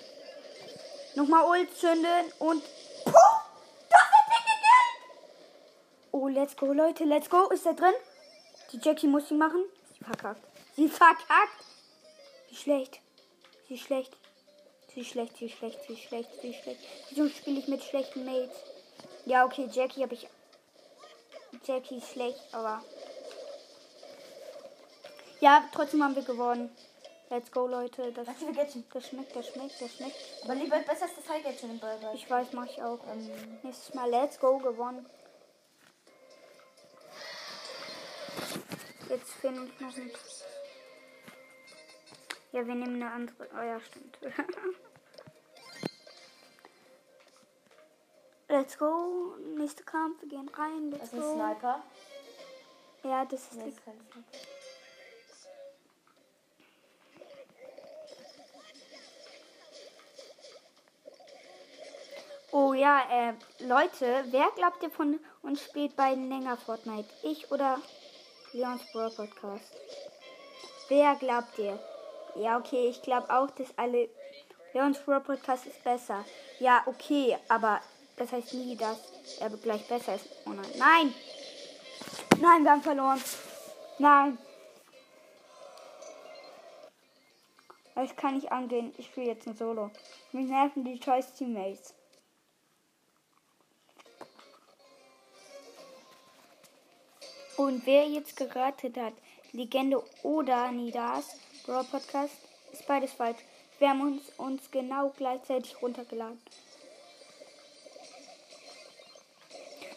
[SPEAKER 1] Nochmal Ult zünden und. Puh! Hast den Tick gekillt! Oh, let's go, Leute, let's go. Ist er drin? Die Jackie muss sie machen. Sie verkackt. Sie verkackt. Wie schlecht. Ist schlecht. Sie ist schlecht, sie ist schlecht, sie ist schlecht, sie ist schlecht. Wieso spiele ich mit schlechten Mates? Ja, okay, Jackie habe ich. Jackie ist schlecht, aber. Ja, trotzdem haben wir gewonnen. Let's go, Leute. Das,
[SPEAKER 2] Gadget.
[SPEAKER 1] das schmeckt, das schmeckt, das schmeckt.
[SPEAKER 2] Aber lieber besser ist das High Gadget im Ball.
[SPEAKER 1] Ich weiß, mache ich auch.
[SPEAKER 2] Ähm,
[SPEAKER 1] Nächstes Mal Let's Go gewonnen. Jetzt finde ich noch ein. Ja, wir nehmen eine andere. Oh ja, stimmt. Let's go. Nächster Kampf. Wir gehen rein. Let's
[SPEAKER 2] das ist ein
[SPEAKER 1] go.
[SPEAKER 2] Sniper.
[SPEAKER 1] Ja, das ist
[SPEAKER 2] Nee,
[SPEAKER 1] die.
[SPEAKER 2] ist kein Sniper.
[SPEAKER 1] Oh ja, äh, Leute, wer glaubt ihr von uns spielt beiden länger Fortnite? Ich oder Leons Brawl Podcast? Wer glaubt ihr? Ja, okay, ich glaube auch, dass alle. Leons Brawl Podcast ist besser. Ja, okay, aber das heißt nie, dass er gleich besser ist. Oh nein. Nein! Nein, wir haben verloren. Nein. Das kann ich angehen. Ich spiele jetzt ein Solo. Mich nerven die Choice Teammates. Und wer jetzt geratet hat, Legende oder Nidas Brawl Podcast, ist beides falsch. Wir haben uns, uns genau gleichzeitig runtergeladen.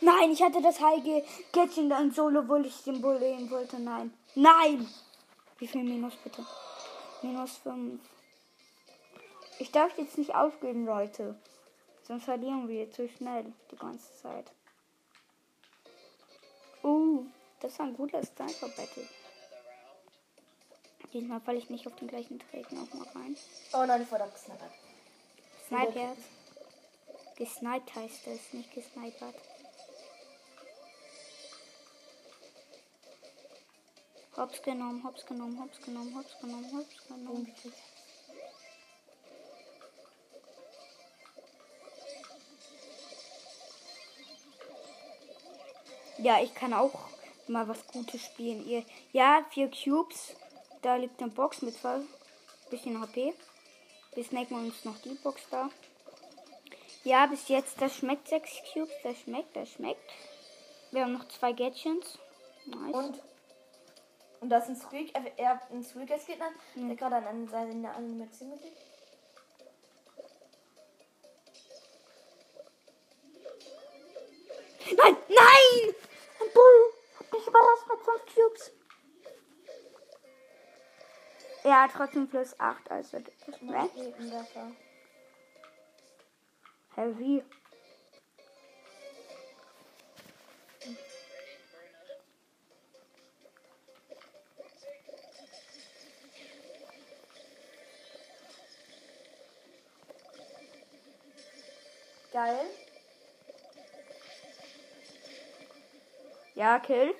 [SPEAKER 1] Nein, ich hatte das heilige Gadget dann solo, obwohl ich den Bull nehmen wollte. Nein. Nein! Wie viel Minus bitte? Minus 5. Ich darf jetzt nicht aufgeben, Leute. Sonst verlieren wir zu schnell die ganze Zeit. Uh, das war ein guter Sniper Battle. Diesmal falle ich nicht auf den gleichen Träger nochmal rein.
[SPEAKER 2] Oh nein, ich wurde abgesnipert.
[SPEAKER 1] Sniper. Gesniped heißt es, nicht gesnipert. Hops genommen, hops genommen, hops genommen, hops genommen, hops genommen. Ja, ich kann auch mal was Gutes spielen. Ihr, ja, vier Cubes. Da liegt eine Box mit zwei bisschen HP. Wir snacken uns noch die Box da. Ja, bis jetzt, das schmeckt sechs Cubes. Das schmeckt, das schmeckt. Wir haben noch zwei Gadgets. Nice.
[SPEAKER 2] Und, und das ist ein Squeak, er hat einen Squeak als Gegner, der gerade an seine Animation gesehen.
[SPEAKER 1] Nein, nein! Ein Bull hat mich überrascht mit fünf Cubes. Er hat trotzdem plus 8, also das schmeckt.
[SPEAKER 2] Raketenwerfer.
[SPEAKER 1] Heavy.
[SPEAKER 2] Geil.
[SPEAKER 1] Ja, Kill.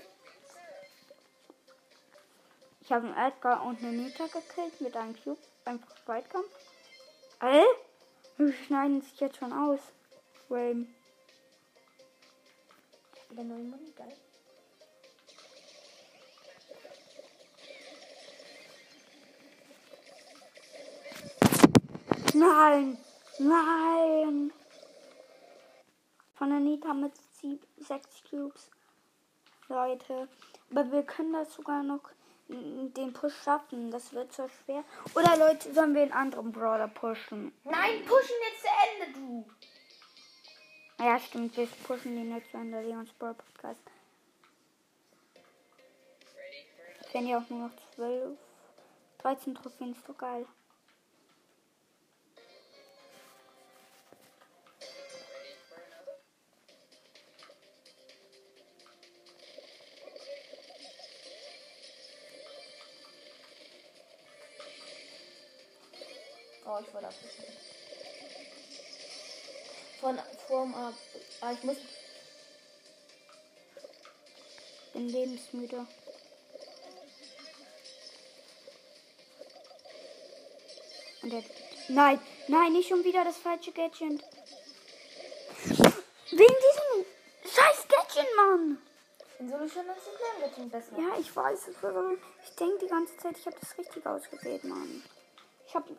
[SPEAKER 1] Ich habe einen Edgar und eine Nita gekillt mit einem Cube. Einfach Zweitkampf. Äh? Wir schneiden sich jetzt schon aus. Wayne.
[SPEAKER 2] Wieder neue Muni, geil.
[SPEAKER 1] Nein! Nein! Von der Nita mit 60 Cubes. Leute. Aber wir können das sogar noch den Push schaffen. Das wird so schwer. Oder Leute, sollen wir einen anderen Brawler pushen?
[SPEAKER 2] Nein, pushen jetzt zu Ende, du.
[SPEAKER 1] Ja, stimmt. Wir pushen den jetzt an der Leons Brawl Podcast. Wenn ihr auch nur noch 12, 13 Trophäen ist doch geil.
[SPEAKER 2] Ab. Ah, ich muss.
[SPEAKER 1] Bin lebensmüde. Und er, nein, nein, nicht schon wieder das falsche Gadget. Wegen diesem scheiß Gadget, Mann.
[SPEAKER 2] In Solo Showdown sind Lernwürden besser.
[SPEAKER 1] Ja, ich weiß es. aber Ich denke die ganze Zeit, ich habe das richtig ausgewählt, Mann. Ich habe.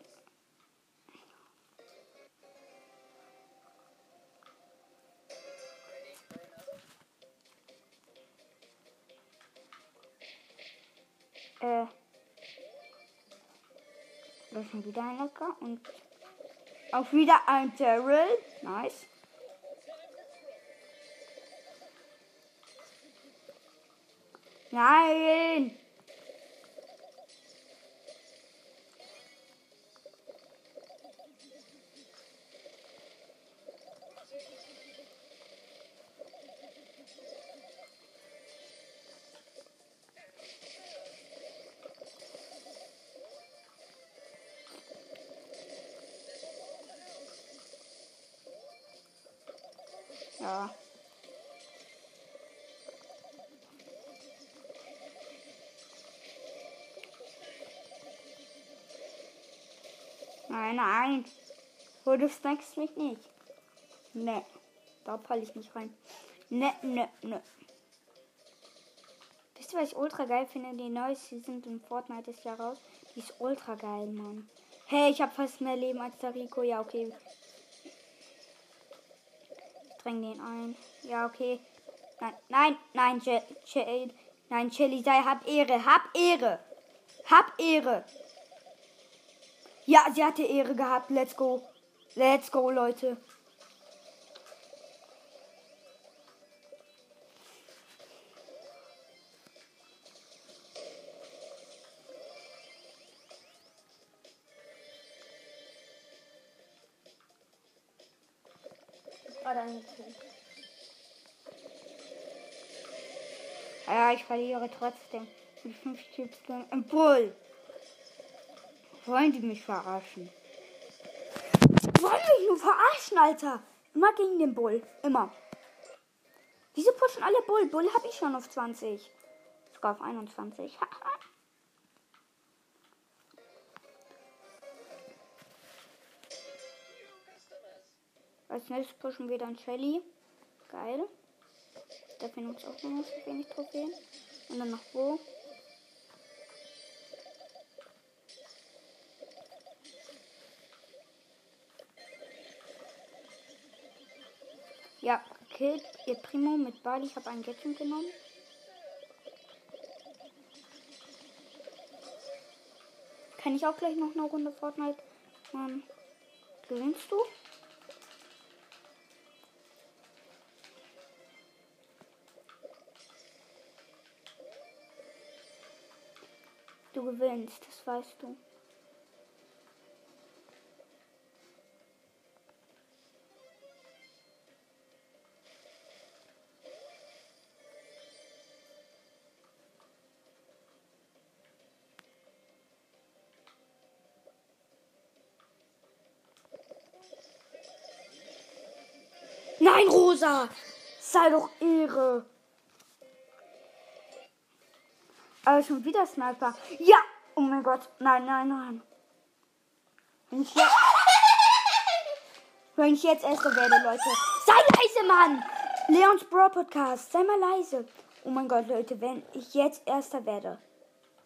[SPEAKER 1] Wieder ein Lecker und auch wieder ein Daryl. Nice. Nein! Ja. Nein, nein. Oh, du snackst mich nicht. Ne. Da falle ich nicht rein. Ne, ne, ne. Wisst ihr, was ich ultra geil finde? Die neue Season in Fortnite ist ja raus. Die ist ultra geil, Mann. Hey, ich habe fast mehr Leben als der Rico. Ja, okay. Dräng den ein. Ja, okay. Nein, nein, nein, Je Je nein, Shelly, sei, hab Ehre, hab Ehre. Hab Ehre. Ja, sie hatte Ehre gehabt. Let's go. Let's go, Leute. Verliere trotzdem. Mit 5 Chips gegen ein Bull. Wollen die mich verarschen? Wollen mich nur verarschen, Alter? Immer gegen den Bull. Immer. Wieso pushen alle Bull? Bull habe ich schon auf 20. Sogar auf 21. Als nächstes pushen wir dann Shelly. Geil. Da finden uns auch noch so wenig Trophäen. Und dann noch wo? Ja, killt ihr Primo mit Bali. Ich habe einen Gadget genommen. Kann ich auch gleich noch eine Runde Fortnite? Ähm, gewinnst du? Du gewinnst, das weißt du. Nein, Rosa! Sei doch Ehre! Aber schon wieder Sniper. Ja! Oh mein Gott. Nein, nein, nein. Wenn ich jetzt, wenn ich jetzt Erster werde, Leute. Sei leise, Mann! Leons Bro Podcast. Sei mal leise. Oh mein Gott, Leute. Wenn ich jetzt Erster werde,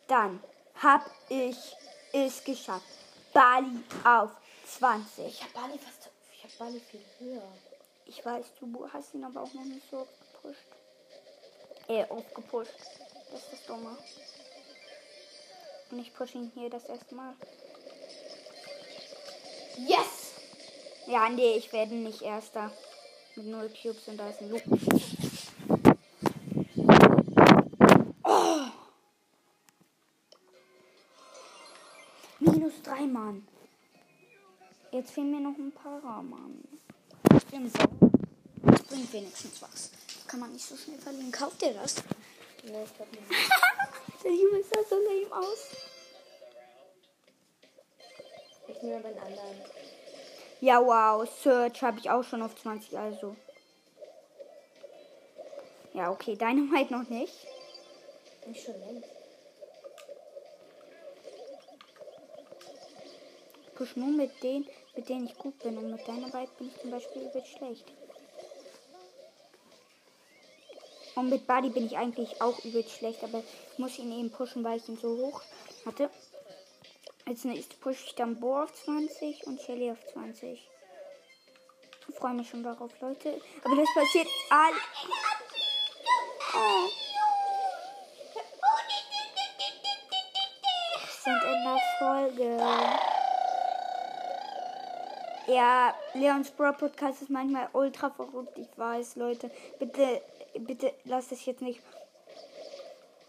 [SPEAKER 1] dann hab ich es geschafft. Bali auf 20.
[SPEAKER 2] Ich hab Bali fast. Ich hab Bali viel höher.
[SPEAKER 1] Ich weiß, du hast ihn aber auch noch nicht so gepusht. Äh, aufgepusht. Das ist das Dumme. Und ich pushe ihn hier das erste Mal.
[SPEAKER 2] Yes!
[SPEAKER 1] Ja, nee, ich werde nicht Erster. Mit null Cubes und da ist ein Loop. Oh! Minus drei Mann. Jetzt fehlen mir noch ein paar Mann. Das bringt wenigstens was. Kann man nicht so schnell verlieren. Kauft ihr das?
[SPEAKER 2] Ich glaub nicht.
[SPEAKER 1] Der Junge sah so lame aus.
[SPEAKER 2] Ich nehme aber einen anderen.
[SPEAKER 1] Ja, wow. Search habe ich auch schon auf 20, also. Ja, okay. Dynamite noch nicht.
[SPEAKER 2] Nicht schon längst.
[SPEAKER 1] Push nur mit denen, mit denen ich gut bin. Und mit Dynamite bin ich zum Beispiel übel schlecht. Und mit Buddy bin ich eigentlich auch übelst schlecht, aber ich muss ihn eben pushen, weil ich ihn so hoch hatte. Als nächstes pushe ich dann Bo auf 20 und Shelly auf 20. Ich freue mich schon darauf, Leute. Aber das passiert all. Oh. Sind in der Folge. Ja, Leons Bro Podcast ist manchmal ultra verrückt, ich weiß, Leute. Bitte, bitte lasst es jetzt nicht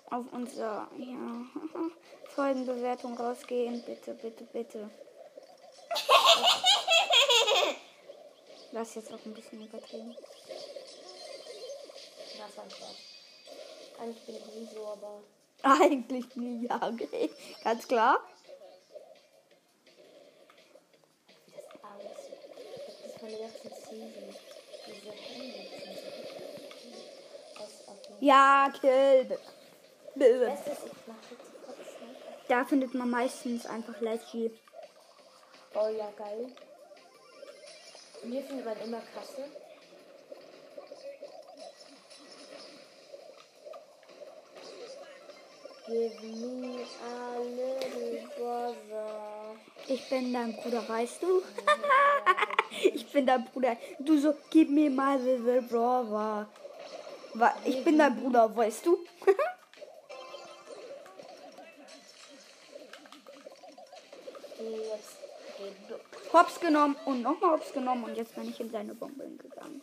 [SPEAKER 1] auf unser ja, Folgenbewertung rausgehen. Bitte, bitte, bitte. Lass jetzt auch ein bisschen übertrieben.
[SPEAKER 2] Das war ein Spaß. Eigentlich bin ich nie so, aber.
[SPEAKER 1] Eigentlich nie, ja, okay. Ganz klar.
[SPEAKER 2] Das aussieht. Das ist von der letzten Season. Diese Hände sind so. Aus auf dem
[SPEAKER 1] Ja, kill. Bitte.
[SPEAKER 2] Weißt du, was ich mache? Jetzt sofort Sniper.
[SPEAKER 1] Da findet man meistens einfach Leggy.
[SPEAKER 2] Oh ja, geil. Und hier findet man immer Kasse. Give me a little brother.
[SPEAKER 1] Ich bin dein Bruder, weißt du? ich bin dein Bruder. Du so, gib mir mal the brother. Ich bin dein Bruder, weißt du? Hops genommen und nochmal Hops genommen und jetzt bin ich in seine Bombe gegangen.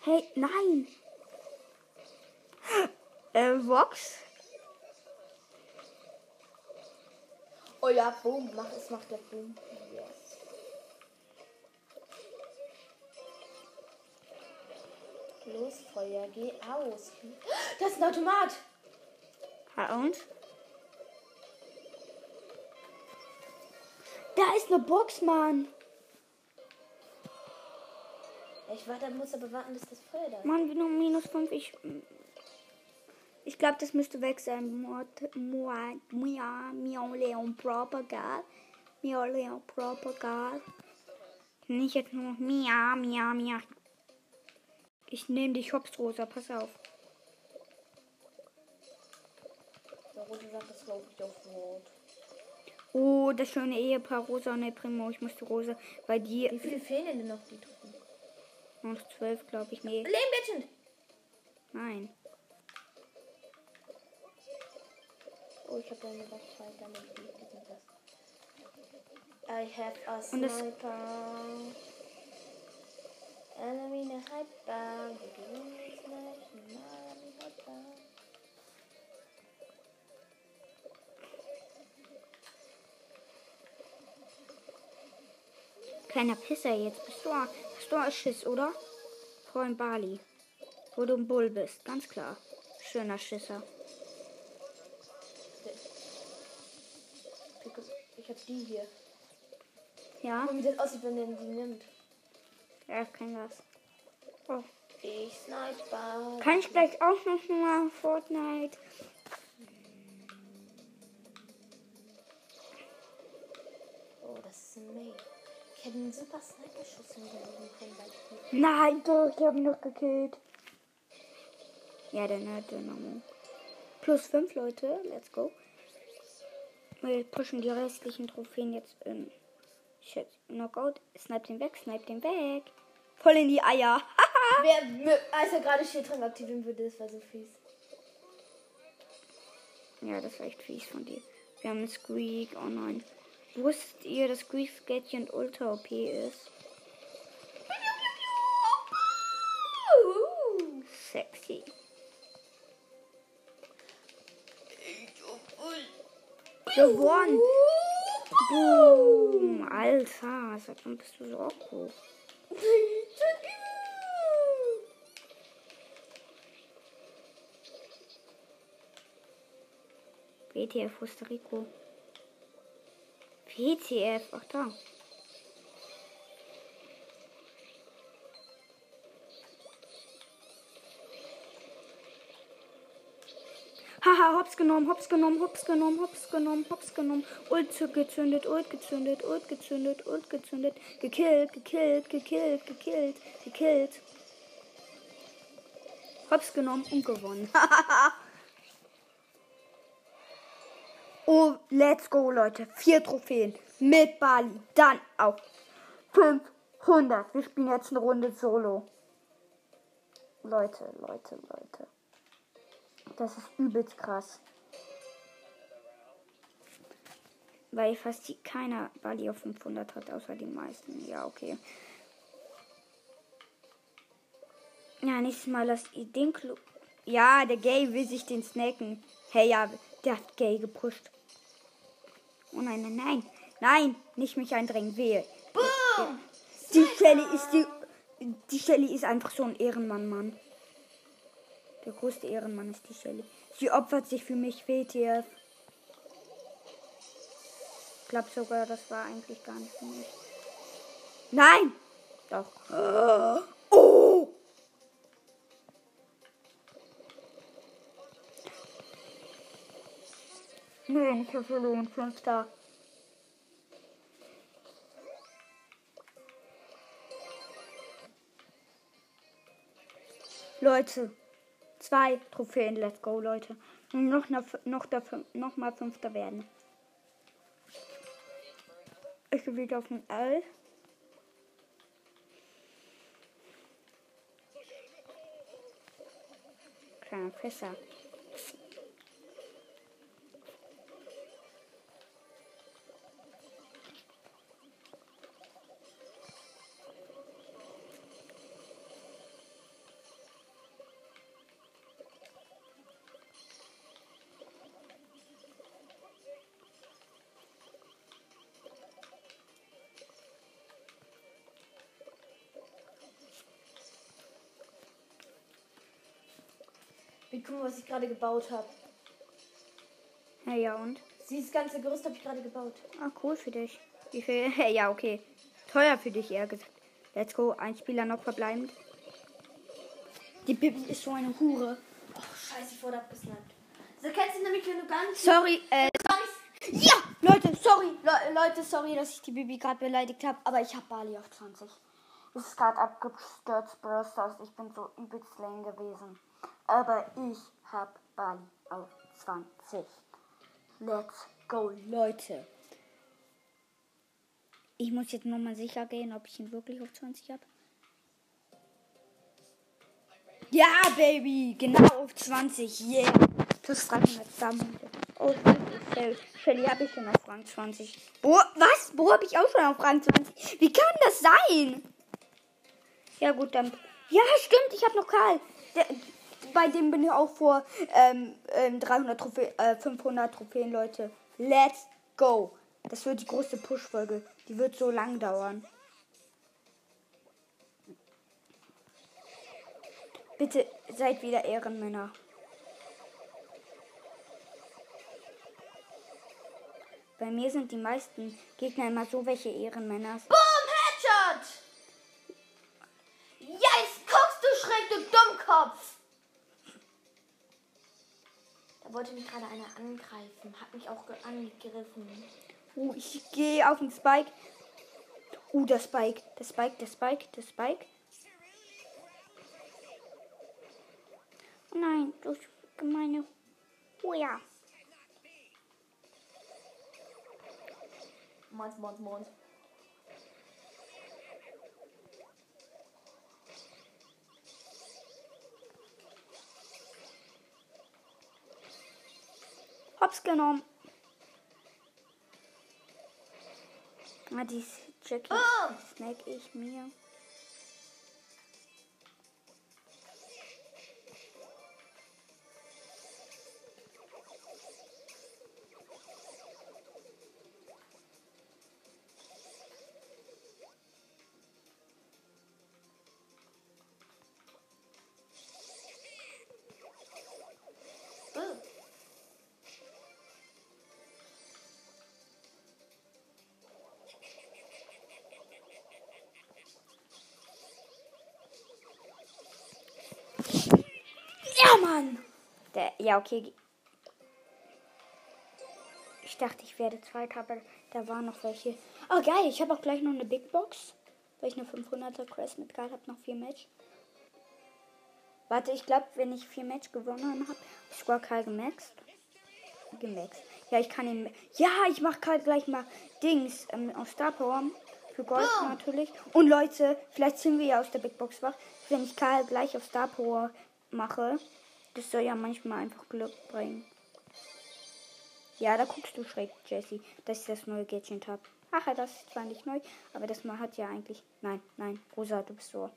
[SPEAKER 1] Hey, nein! Äh, Vox?
[SPEAKER 2] Oh ja, boom. Mach es, macht der Boom. Los, Feuer, geh aus. Das ist ein Automat.
[SPEAKER 1] Ja, und? Da ist eine Box, Mann.
[SPEAKER 2] Ich warte, muss aber warten, bis das Feuer da ist.
[SPEAKER 1] Mann, nur minus 5. Ich, ich glaube, das müsste weg sein. Mord- Mua, Mia, Leon Propagal. Miau Leon Propagal. Nicht jetzt nur Mia, Mia, Mia. Ich nehme dich hops, Rosa. Pass auf.
[SPEAKER 2] Der Rote sagt, das glaube ich auf Rot.
[SPEAKER 1] Oh, das schöne Ehepaar Rosa und El Primo. Ich muss die Rosa, weil die
[SPEAKER 2] Wie viele fehlen denn noch, die Truppen?
[SPEAKER 1] noch zwölf, glaube ich. Nee,
[SPEAKER 2] Leben Legend!
[SPEAKER 1] nein.
[SPEAKER 2] Oh, ich habe da eine Waffe, damit das. I have a
[SPEAKER 1] Und das-
[SPEAKER 2] sniper. Enemy in a hyper. The game is not enemy hyper.
[SPEAKER 1] Kleiner Pisser jetzt. Bist du, bist du ein Schiss, oder? Freund Bali. Wo du ein Bull bist, ganz klar. Schöner Schisser.
[SPEAKER 2] Ich habe die hier.
[SPEAKER 1] Ja,
[SPEAKER 2] mal, wie das aussieht, wenn er die nimmt.
[SPEAKER 1] Ja, kein Gas. Oh.
[SPEAKER 2] Ich sniper.
[SPEAKER 1] Kann ich gleich auch noch mal Fortnite?
[SPEAKER 2] Oh, das ist ein Mate. Ich hätte einen super Sniper-Schuss hinterlegen können, ich
[SPEAKER 1] Nein, doch, ich habe ihn noch gekillt. Ja, der Nerd Dynamo. Plus 5 Leute, let's go. Wir pushen die restlichen Trophäen jetzt in Shit, Knockout. Snipe den weg, snipe den weg. Voll in die Eier.
[SPEAKER 2] Wer, als er gerade Schildtrank aktivieren würde, das war so fies.
[SPEAKER 1] Ja, das war echt fies von dir. Wir haben einen Squeak. Oh nein. Wusstet ihr, dass Squeak Sketchy Ultra OP ist? Sexy. Gewonnen. Boom. Alter, seit wann bist du so hoch? WTF, der Rico? WTF, ach da. Hops genommen, hops genommen, hops genommen, hops genommen, hops genommen. Ult gezündet, ult gezündet, ult gezündet, ult gezündet. Gekillt, gekillt, gekillt, gekillt, gekillt. Hab's genommen und gewonnen. oh, let's go, Leute. Vier Trophäen mit Bali. Dann auch 500. Wir spielen jetzt eine Runde Solo. Leute, Leute, Leute. Das ist übelst krass. Weil fast keiner Bali auf 500 hat, außer die meisten. Ja, okay. Ja, nächstes Mal lass ich den Klo. Ja, der Gay will sich den snacken. Hey, ja, der hat Gay gepusht. Oh nein, nein, nein. Nein, nicht mich eindrängen. Wehe. Boom! Die Shelly ist die. Die Shelly ist einfach so ein Ehrenmann, Mann. Der größte Ehrenmann ist die Shelly. Sie opfert sich für mich, WTF. Ich glaube sogar, das war eigentlich gar nicht für mich. Nein! Doch. Oh! Nein, ich habe verloren. Fünfter. Leute, zwei Trophäen, let's go, Leute. Und noch, noch, noch, noch mal Fünfter werden. Ich gehe wieder auf den L. Kleiner Fässer.
[SPEAKER 2] Guck mal, was ich gerade gebaut habe.
[SPEAKER 1] Ja, ja, und?
[SPEAKER 2] Dieses ganze Gerüst habe ich gerade gebaut.
[SPEAKER 1] Ah, cool für dich. Wie viel? ja, okay. Teuer für dich, eher gesagt. Let's go. Ein Spieler noch verbleibend. Die Bibi ist so eine Hure.
[SPEAKER 2] Oh, scheiße, ich wurde abgesnappt. So kennst du nämlich, wenn du ganz.
[SPEAKER 1] Sorry, äh. Ja! Leute, sorry. Le Leute, sorry, dass ich die Bibi gerade beleidigt habe. Aber ich habe Bali auf 20. Es ist gerade abgestürzt, Brosters. Ich bin so übelst lame gewesen. Aber ich hab Bali auf 20. Let's go, Leute. Ich muss jetzt nochmal sicher gehen, ob ich ihn wirklich auf 20 habe. Ja, Baby! Genau auf 20. Yeah! Plus 300 Sammlungen. Oh, Shelly habe ich schon auf Rang 20. Bo was? Bo habe ich auch schon auf Rang 20? Wie kann das sein? Ja, gut, dann. Ja, stimmt, ich habe noch Karl. Der, bei dem bin ich auch vor ähm, ähm, 300 Trophäen, äh, 500 Trophäen, Leute. Let's go. Das wird die große Push-Folge. Die wird so lang dauern. Bitte seid wieder Ehrenmänner. Bei mir sind die meisten Gegner immer so welche Ehrenmänner.
[SPEAKER 2] Boom, Headshot! Yes, guckst du schräg, du Dummkopf! Wollte mich gerade einer angreifen. Hat mich auch angegriffen.
[SPEAKER 1] Uh, ich gehe auf den Spike. Uh, der Spike. Der Spike, der Spike, der Spike. Nein, du gemeine. Oh ja.
[SPEAKER 2] Mons, Mons, Mons.
[SPEAKER 1] Hab's genommen. Ah, die Jackie
[SPEAKER 2] Oh!
[SPEAKER 1] snack ich mir. Ja, okay. Ich dachte, ich werde Zweiter, aber da waren noch welche. Oh, geil. Ich habe auch gleich noch eine Big Box. Weil ich eine 500er Crest mit Guard habe, noch vier Match. Warte, ich glaube, wenn ich vier Match gewonnen habe, sogar Karl gemaxt. Gemaxt. Ja, ich kann ihn. Ja, ich mache Karl gleich mal Dings ähm, auf Star Power. Für Gold
[SPEAKER 2] Oh.
[SPEAKER 1] natürlich. Und Leute, vielleicht sind wir ja aus der Big Box wach. Wenn ich Karl gleich auf Star Power mache, das soll ja manchmal einfach Glück bringen. Ja, da guckst du schräg, Jesse, dass ich das neue Gadget habe. Ach, das ist zwar nicht neu, aber das mal hat ja eigentlich. Nein, nein, Rosa, du bist so.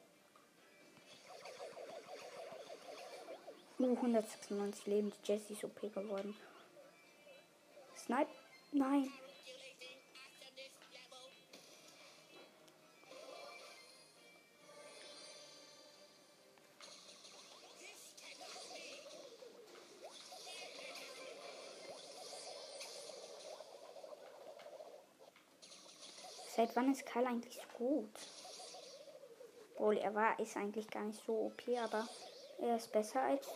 [SPEAKER 1] Uh, 196 Leben. Die Jessie ist OP geworden. Snipe? Nein. Seit wann ist Karl eigentlich so gut? Obwohl er war, ist eigentlich gar nicht so OP, aber er ist besser als.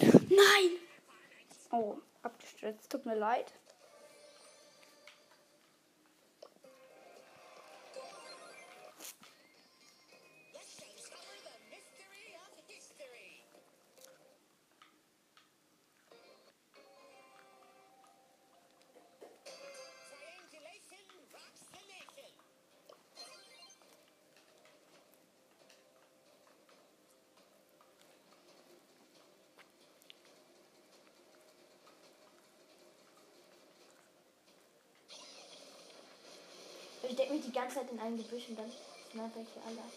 [SPEAKER 1] Nein! Oh, abgestürzt. Tut mir leid.
[SPEAKER 2] Mich die ganze Zeit in ein Gebüsch und dann sniper ich hier alle ab.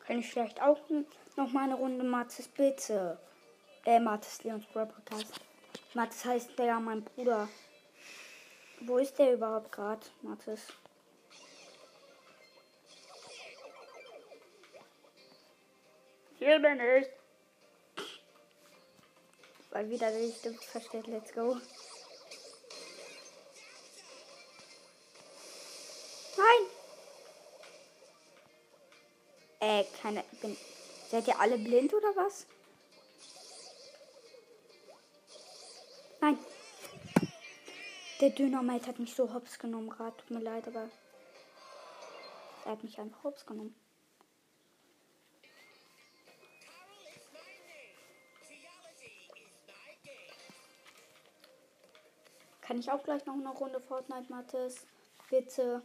[SPEAKER 1] Kann ich vielleicht auch noch mal eine Runde Matzes bitte? Äh, Matzes Leons Brawl Podcast. Matzes heißt der ja mein Bruder. Wo ist der überhaupt gerade, Matzes? Hier bin ich. Weil wieder Stimme versteht. Let's go. Nein! Äh, keine. Bin, seid ihr alle blind oder was? Nein. Der Dynamite hat mich so hops genommen gerade. Tut mir leid, aber. Er hat mich einfach hops genommen. Kann ich auch gleich noch eine Runde Fortnite, Mathis? Bitte.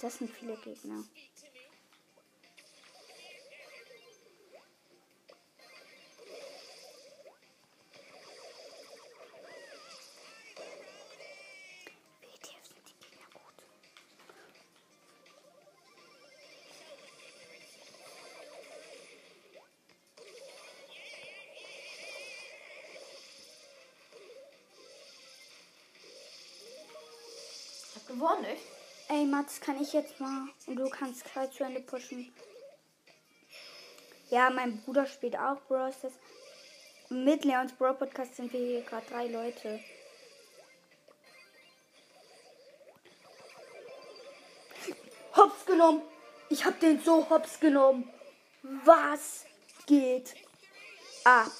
[SPEAKER 1] Das sind viele Gegner.
[SPEAKER 2] Gewonnen, echt?
[SPEAKER 1] Ey, Mats, kann ich jetzt mal und du kannst Karl zu Ende pushen. Ja, mein Bruder spielt auch Stars. Mit Leons Brawl Podcast sind wir hier gerade drei Leute. Hops genommen. Ich hab den so hops genommen. Was geht ab?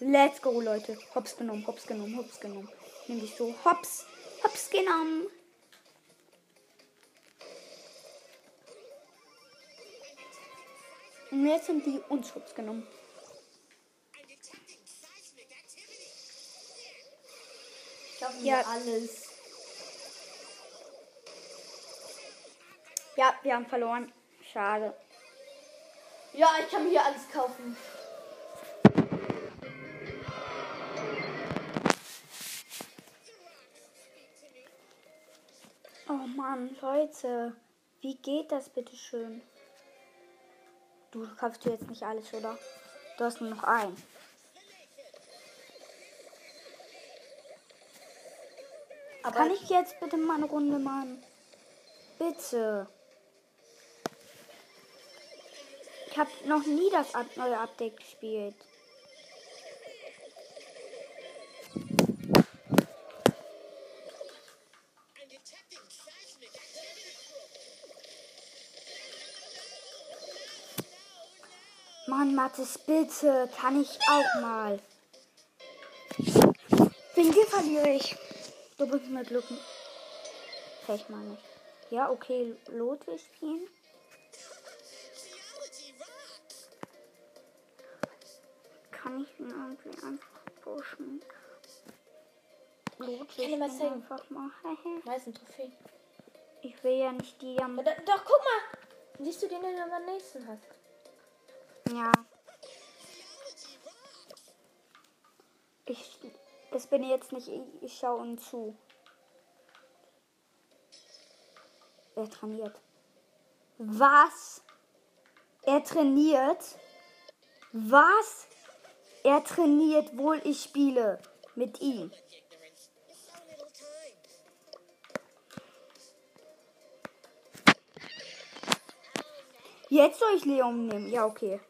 [SPEAKER 1] Let's go, Leute. Hops genommen, hops genommen, hops genommen. Nämlich so hops, hops genommen. Und jetzt sind die uns Schutz genommen.
[SPEAKER 2] Schaffen
[SPEAKER 1] Ja.
[SPEAKER 2] wir alles.
[SPEAKER 1] Ja, wir haben verloren. Schade.
[SPEAKER 2] Ja, ich kann mir hier alles kaufen.
[SPEAKER 1] Oh Mann, Leute. Wie geht das bitte schön? Du kaufst jetzt nicht alles, oder? Du hast nur noch ein.
[SPEAKER 2] Aber
[SPEAKER 1] Kann ich jetzt bitte mal eine Runde machen? Bitte. Ich habe noch nie das neue Update gespielt. Mathis, bitte. Kann ich auch mal. Wegen dir verliere ich. Du bist mir Glück. Vielleicht mal nicht. Ja, okay, Lot will spielen. Kann ich ihn irgendwie einfach pushen? Spielen
[SPEAKER 2] zeigen.
[SPEAKER 1] einfach mal.
[SPEAKER 2] Nice, ein Trophäe.
[SPEAKER 1] ich will ja nicht die am.
[SPEAKER 2] Ja, da, doch, guck mal. Siehst du den, den du am nächsten hast?
[SPEAKER 1] Ja. Ich. Das bin jetzt nicht ich. Ich schaue ihm zu. Er trainiert. Was? Er trainiert? Was? Er trainiert, wohl ich spiele mit ihm. Jetzt soll ich Leon nehmen. Ja, okay.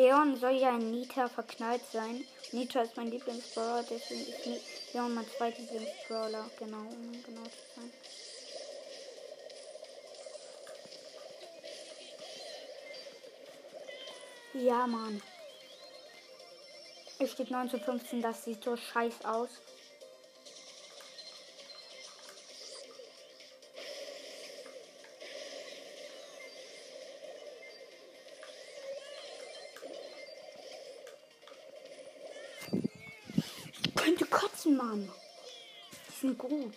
[SPEAKER 1] Leon soll ja in Nita verknallt sein. Nita ist mein Lieblingsbrawler, deswegen ist Leon mein zweiter Lieblingsbrawler. Genau, um genau zu sein. Ja, Mann. Es steht 9 zu 15, das sieht so scheiß aus. Kotzen, Mann. Die sind gut.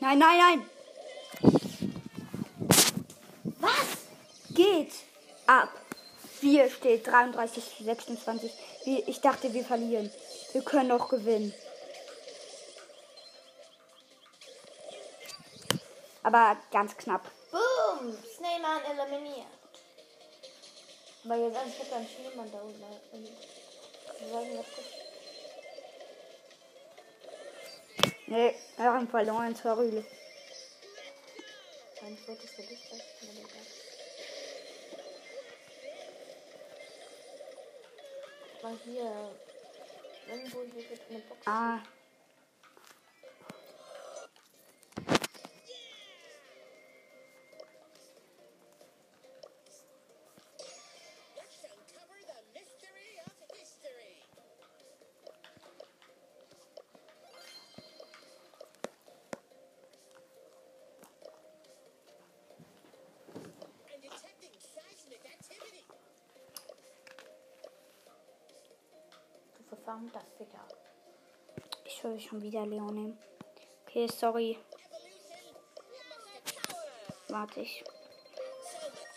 [SPEAKER 1] Nein, nein, nein. Was? Geht ab. Wir steht 33 zu 26. Wir, ich dachte, wir verlieren. Wir können noch gewinnen. Aber ganz knapp.
[SPEAKER 2] Boom! Snowman eliminiert. Weil jetzt ich hab da einen Schneemann da unten.
[SPEAKER 1] Nee, wir haben verloren, sorry.
[SPEAKER 2] Mein Foto ist für dich. das ist Mal hier. Irgendwo hier gibt eine Box.
[SPEAKER 1] Ah.
[SPEAKER 2] Du verdammter Ficker.
[SPEAKER 1] Ich soll schon wieder Leon nehmen. Okay, sorry. Warte ich.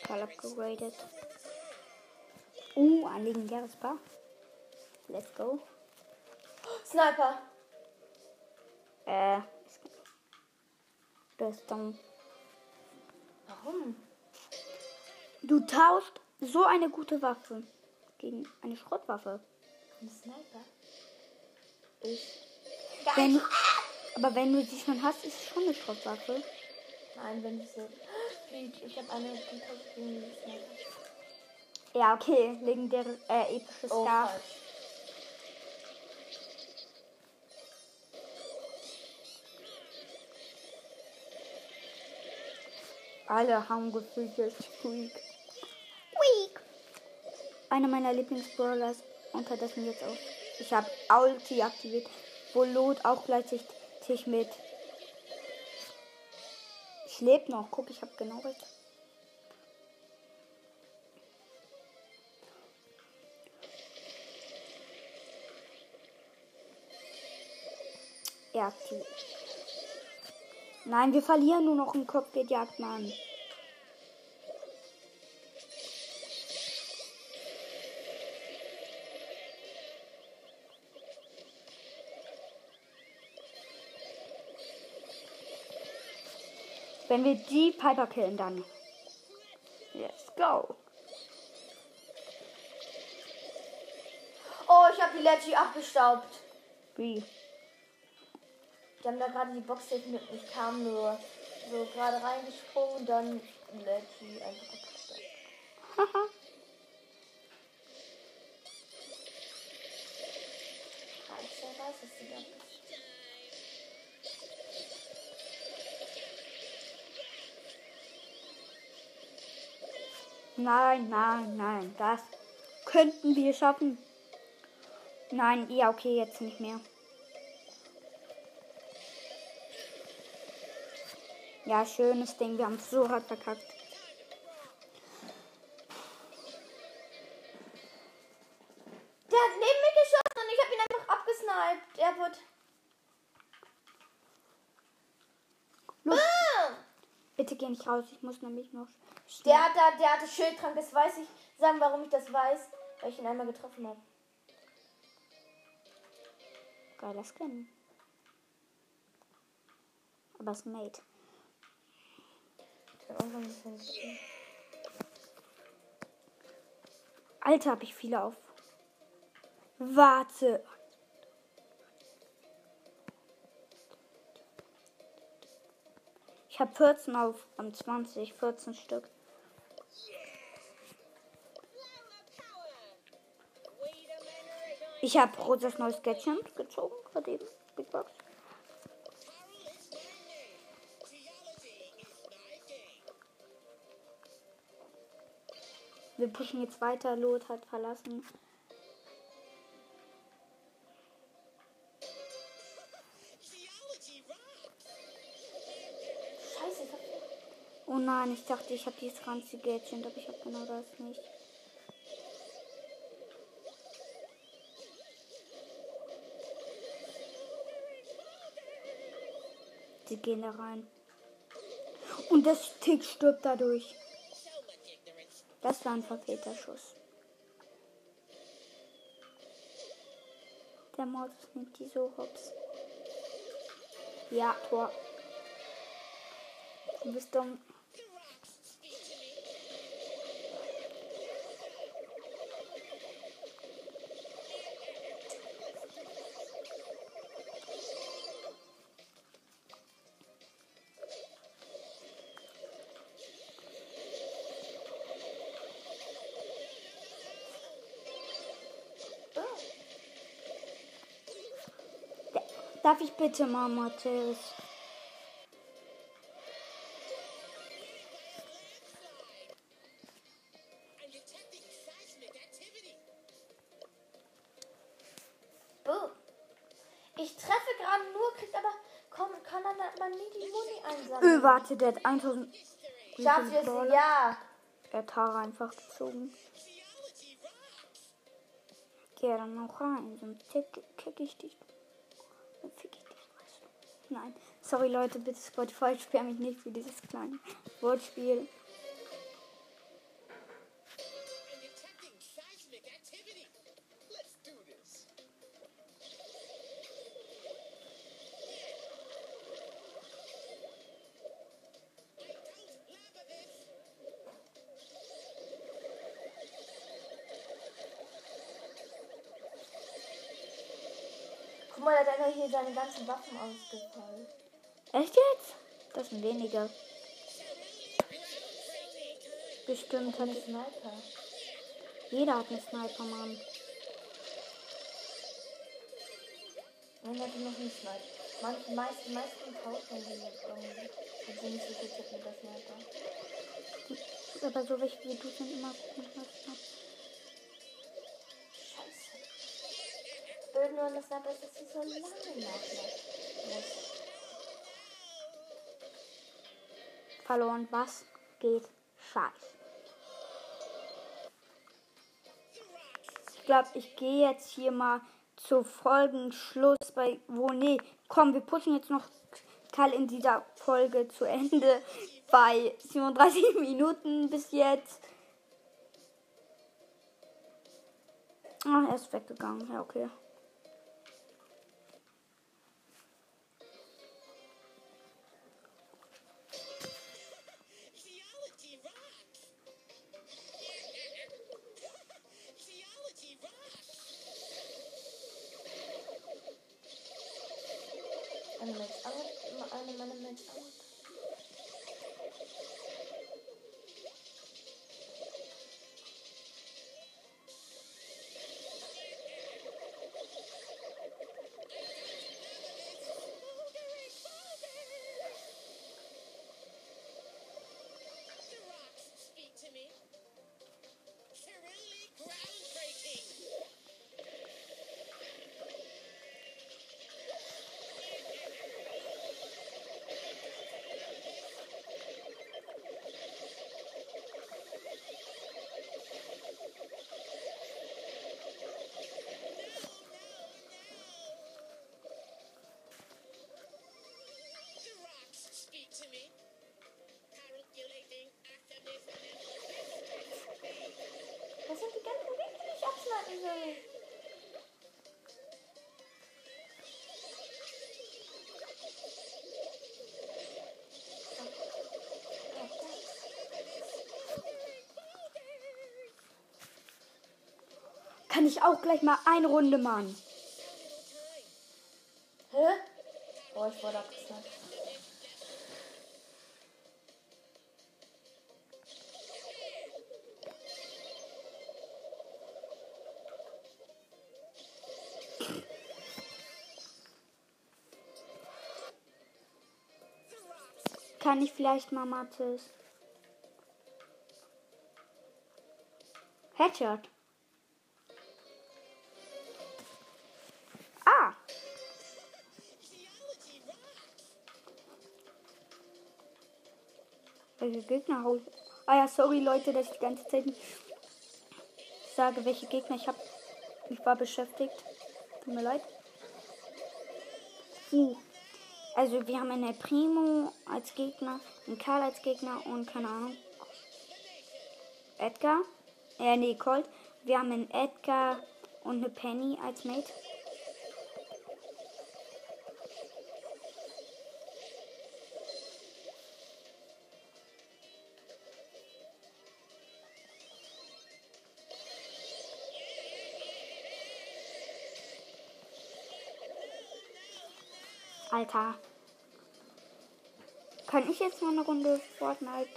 [SPEAKER 1] Voll upgraded. Uh, ein legendäres Paar. Let's go.
[SPEAKER 2] Sniper!
[SPEAKER 1] Äh. Das ist dumm.
[SPEAKER 2] Warum?
[SPEAKER 1] Du tauscht so eine gute Waffe gegen eine Schrottwaffe.
[SPEAKER 2] Ein Sniper? Ich.
[SPEAKER 1] Wenn, aber wenn du schon hast, ist es schon eine Schrottwaffe.
[SPEAKER 2] Nein, wenn ich so. Ich habe eine, gegen Sniper.
[SPEAKER 1] Ja, okay. Legendäres, äh, episches
[SPEAKER 2] Oh,
[SPEAKER 1] Star.
[SPEAKER 2] falsch.
[SPEAKER 1] Alle haben gefühlt jetzt Squeak. Squeak. Einer meiner Lieblingsbrawlers unterdessen jetzt auch. Ich habe Ulti aktiviert, wo Lot auch gleichzeitig mit. Ich lebe noch. Guck, ich habe genau recht. Aktiv. Nein, wir verlieren nur noch einen Kopf geht Jagd Mann. Wenn wir die Piper killen, dann. Let's go.
[SPEAKER 2] Oh, ich habe die Leggy abgestaubt.
[SPEAKER 1] Wie?
[SPEAKER 2] Die haben da gerade die Box mit ich kam nur so gerade reingesprungen und dann Leggy einfach abgestaubt.
[SPEAKER 1] Haha.
[SPEAKER 2] Weiß, dass da.
[SPEAKER 1] Nein, nein, nein. Das könnten wir schaffen. Nein, ja, okay, jetzt nicht mehr. Ja, schönes Ding. Wir haben es so hart verkackt.
[SPEAKER 2] Der hat neben mir geschossen und ich habe ihn einfach abgesniped. Er wird.
[SPEAKER 1] Los,
[SPEAKER 2] Ah!
[SPEAKER 1] bitte geh nicht raus. Ich muss nämlich noch.
[SPEAKER 2] Der hat da, der hatte Schildtrank, das weiß ich. Sagen, warum ich das weiß, weil ich ihn einmal getroffen habe.
[SPEAKER 1] Geiler Skin. Aber es
[SPEAKER 2] bisschen-
[SPEAKER 1] Alter, hab ich viele auf. Warte. Ich habe 14 auf am 20, 14 Stück. Ich habe Rosas neues Gadget gezogen, gerade eben. Big Box. Wir pushen jetzt weiter. Lot hat verlassen.
[SPEAKER 2] Scheiße.
[SPEAKER 1] Oh nein, ich dachte, ich habe dieses ganze Gadget, aber ich habe genau das nicht. Sie gehen da rein. Und das Tick stirbt dadurch. Das war ein verfehlter Schuss. Der Mortis nimmt die so hops. Ja, Tor. Du bist dumm. Darf ich bitte mal.
[SPEAKER 2] Boom. Ich treffe gerade nur, kriegt aber. Komm, kann dann aber nie die Muni einsammeln.
[SPEAKER 1] Öh, warte, der hat 1000. Wie
[SPEAKER 2] Schafft es? Ja.
[SPEAKER 1] Er hat Tara einfach gezogen. Geh dann noch rein, sonst kick, kick ich dich fick ich dich. weißt du. Nein. Sorry Leute, bitte Spotify, sperr mich nicht für dieses kleine Wortspiel.
[SPEAKER 2] Hier seine ganzen Waffen ausgefallen.
[SPEAKER 1] Echt jetzt? Das sind weniger. Bestimmt hat
[SPEAKER 2] Ein Sniper.
[SPEAKER 1] jeder hat einen Sniper, Mann.
[SPEAKER 2] Nein, hatte noch einen Sniper. Manche, meisten, meisten tauschen die jetzt irgendwie. Und sind nicht so Tipp mit der Sniper.
[SPEAKER 1] Aber so welche wie du sind immer gut mit was.
[SPEAKER 2] Scheiße. Blöd nur Sniper ist, dass so lange nachlassen muss.
[SPEAKER 1] Verloren, was geht? Scheiß. Ich glaube, ich gehe jetzt hier mal zu Folgenschluss bei wo nee, komm, wir pushen jetzt noch Karl in dieser Folge zu Ende bei 37 Minuten bis jetzt. Ah, er ist weggegangen. Ja, okay. Kann ich auch gleich mal eine Runde machen.
[SPEAKER 2] Hä? Oh, ich wurde abgesnackt.
[SPEAKER 1] Kann ich vielleicht mal Mathis? Headshot. Welche Gegner hau ich? Ah ja, sorry Leute, dass ich die ganze Zeit nicht sage, welche Gegner ich habe. Ich war beschäftigt. Tut mir leid. Uh. Also wir haben eine Primo als Gegner, einen Karl als Gegner und keine Ahnung. Edgar. Äh, nee, Colt. Wir haben einen Edgar und eine Penny als Mate. Alter. Kann ich jetzt mal eine Runde Fortnite?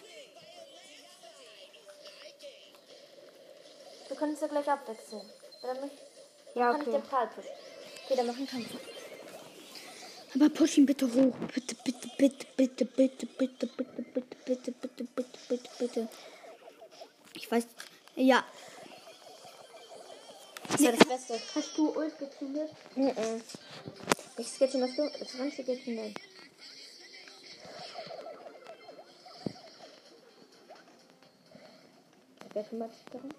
[SPEAKER 2] Wir können es ja gleich abwechseln. Dann mich,
[SPEAKER 1] Ja,
[SPEAKER 2] kann ich
[SPEAKER 1] okay.
[SPEAKER 2] den Karl pushen. Okay, dann machen Kampf.
[SPEAKER 1] Aber push ihn bitte hoch. Bitte, bitte, bitte, bitte, bitte, bitte, bitte, bitte, bitte, bitte, bitte, bitte, bitte. Ich weiß. Ja.
[SPEAKER 2] Das war das Beste.
[SPEAKER 1] Hast du Ult gezündet?
[SPEAKER 2] Mhm. Ich sketche was du. 20 geht schnell. Wer kümmert sich darum?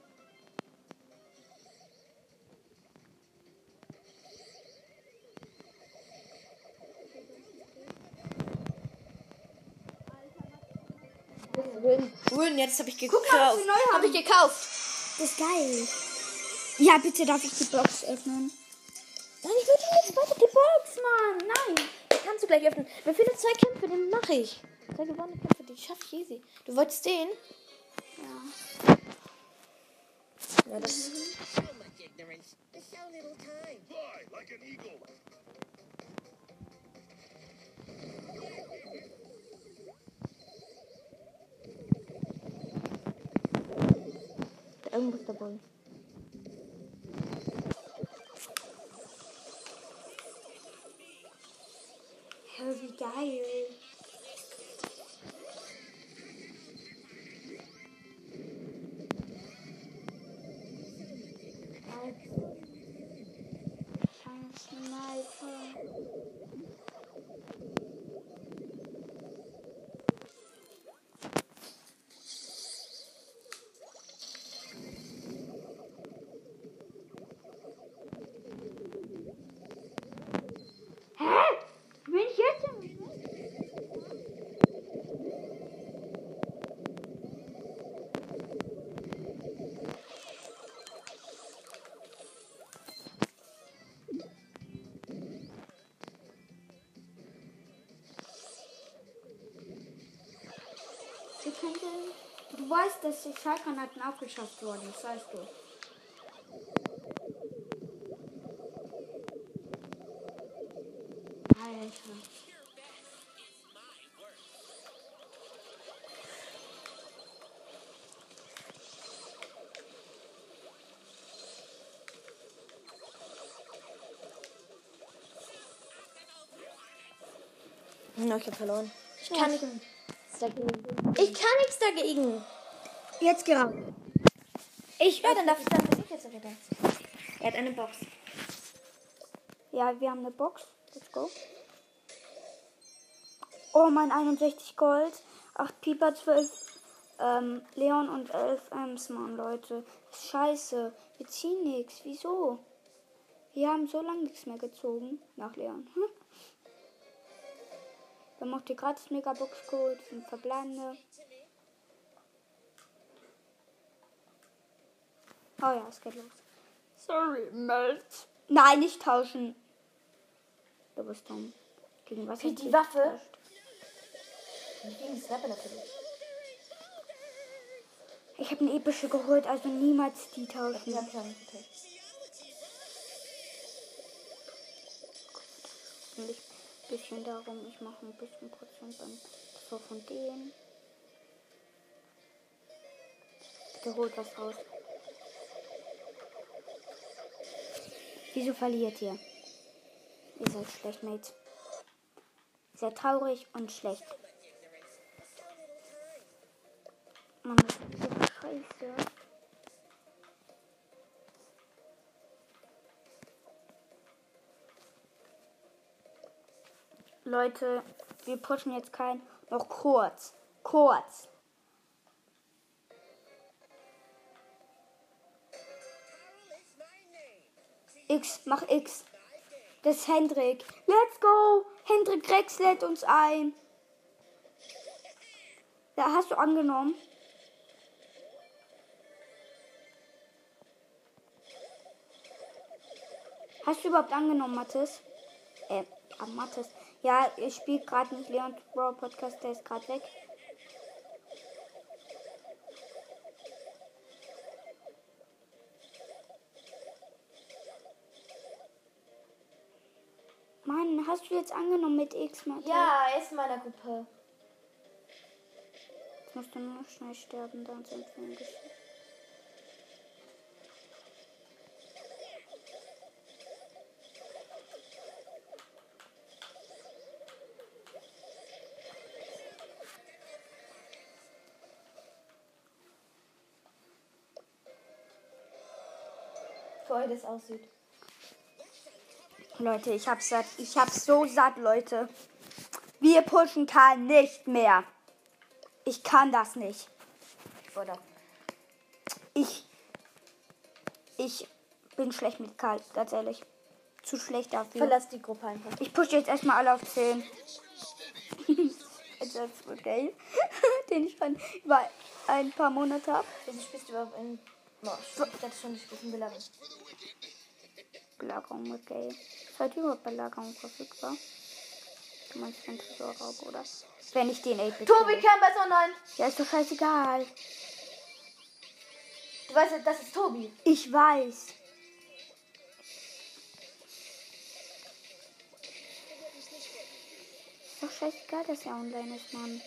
[SPEAKER 2] Win. Win, jetzt habe ich gekauft.
[SPEAKER 1] mal, was wir neu
[SPEAKER 2] Habe ich gekauft.
[SPEAKER 1] Das ist geil. Ja, bitte darf ich die Box öffnen?
[SPEAKER 2] Die Box, Mann. Nein. Die kannst du gleich öffnen. Wie viele zwei Kämpfe, den mache ich. Zwei gewonnene Kämpfe, die schaffe ich easy. Du wolltest den?
[SPEAKER 1] Ja.
[SPEAKER 2] Ja, das
[SPEAKER 3] much ignorance. and
[SPEAKER 1] dying. Könnte. Du weißt, dass die Schallgranaten abgeschafft wurden, das weißt du. Alter.
[SPEAKER 2] No, ich hab verloren. Ich kann dagegen. Ich kann nichts dagegen.
[SPEAKER 1] Jetzt gerade.
[SPEAKER 2] Ich ja, dann darf ich dann ich jetzt wieder. Er hat eine Box.
[SPEAKER 1] Ja, wir haben eine Box. Let's go. Oh, mein 61 Gold. 8 Pieper, 12 ähm, Leon und 11 Ems, Mann, Leute. Scheiße. Wir ziehen nichts. Wieso? Wir haben so lange nichts mehr gezogen. Nach Leon. Hm? Wir haben auch die gratis Megabox geholt. Sind verbleibende. Oh ja, es geht los. Sorry, Melz. Nein, nicht tauschen. Du bist dumm. Gegen was hat
[SPEAKER 2] die Waffe?
[SPEAKER 1] getauscht?
[SPEAKER 2] Gegen Snapper natürlich.
[SPEAKER 1] Ich habe eine epische geholt, also niemals die
[SPEAKER 2] Die
[SPEAKER 1] tauschen.
[SPEAKER 2] hab ich auch nicht getötet.
[SPEAKER 1] Bisschen darum, ich mache ein bisschen Prozent beim so von denen. Bitte holt was raus. Wieso verliert ihr? Ihr seid schlecht, Mates. Sehr traurig und schlecht. Mann, das ist so scheiße. Leute, wir pushen jetzt kein. Noch kurz. Kurz. X, mach X. Das ist Hendrik. Let's go. Hendrik Rex lädt uns ein. Da hast du angenommen. Hast du überhaupt angenommen, Mathis? Äh, Mathis. Ja, ich spiele gerade nicht Leon Brawl Podcast, der ist gerade weg. Mann, hast du jetzt angenommen mit X, Mathis?
[SPEAKER 2] Ja, er ist in meiner Gruppe.
[SPEAKER 1] Jetzt musst du nur noch schnell sterben, dann sind wir im
[SPEAKER 2] Euch das aussieht.
[SPEAKER 1] Leute, ich hab's satt. Ich hab's so satt, Leute. Wir pushen Karl nicht mehr. Ich kann das nicht.
[SPEAKER 2] Oder?
[SPEAKER 1] Ich. Ich bin schlecht mit Karl, ganz ehrlich. Zu schlecht dafür.
[SPEAKER 2] Verlass die Gruppe einfach.
[SPEAKER 1] Ich pushe jetzt erstmal alle auf 10. das ist okay. Den ich schon über ein paar Monate habe.
[SPEAKER 2] Wieso spielst du überhaupt in. Ich dachte schon, spielst in Belagerung.
[SPEAKER 1] Belagerung mit Gay. Ist heute überhaupt Belagerung verfügbar? Du meinst den Tresorraub, oder? Wenn ich den 8-Bit
[SPEAKER 2] Tobi. Campbell ist online.
[SPEAKER 1] Ja, ist doch scheißegal.
[SPEAKER 2] Du weißt ja, das ist Tobi.
[SPEAKER 1] Ich weiß. Ist doch scheißegal, dass er online ist, Mann.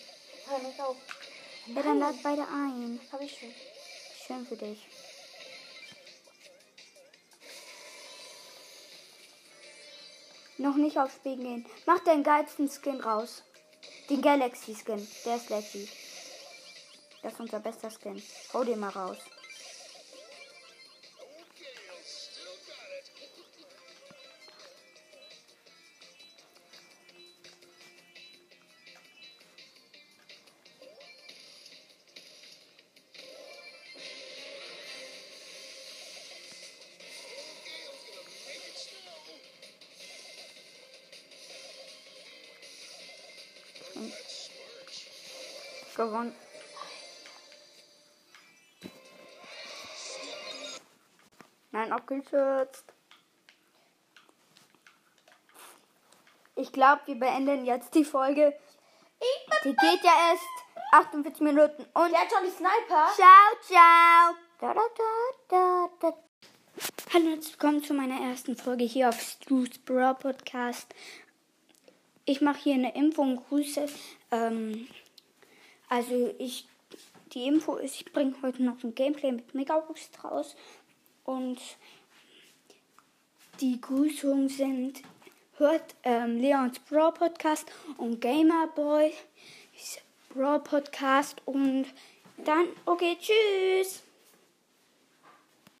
[SPEAKER 1] Ja, dann lad beide ein.
[SPEAKER 2] Hab ich schon.
[SPEAKER 1] Schön für dich. Noch nicht aufs Spiel gehen. Mach deinen geilsten Skin raus. Den Galaxy Skin. Der ist lecky. Das ist unser bester Skin. Hau den mal raus. Gewonnen. Nein, abgestürzt. Ich glaube, wir beenden jetzt die Folge. Die geht ja erst 48 Minuten und
[SPEAKER 2] Der die Sniper.
[SPEAKER 1] ciao, ciao. Da, da, da. Hallo und herzlich willkommen zu meiner ersten Folge hier auf Stu's Bra Podcast. Ich mache hier eine und Grüße. Ähm, also ich, die Info ist, ich bringe heute noch ein Gameplay mit Megabox raus und die Grüßungen sind, hört ähm, Leons Brawl Podcast und Gamerboy Brawl Podcast und dann, okay, tschüss.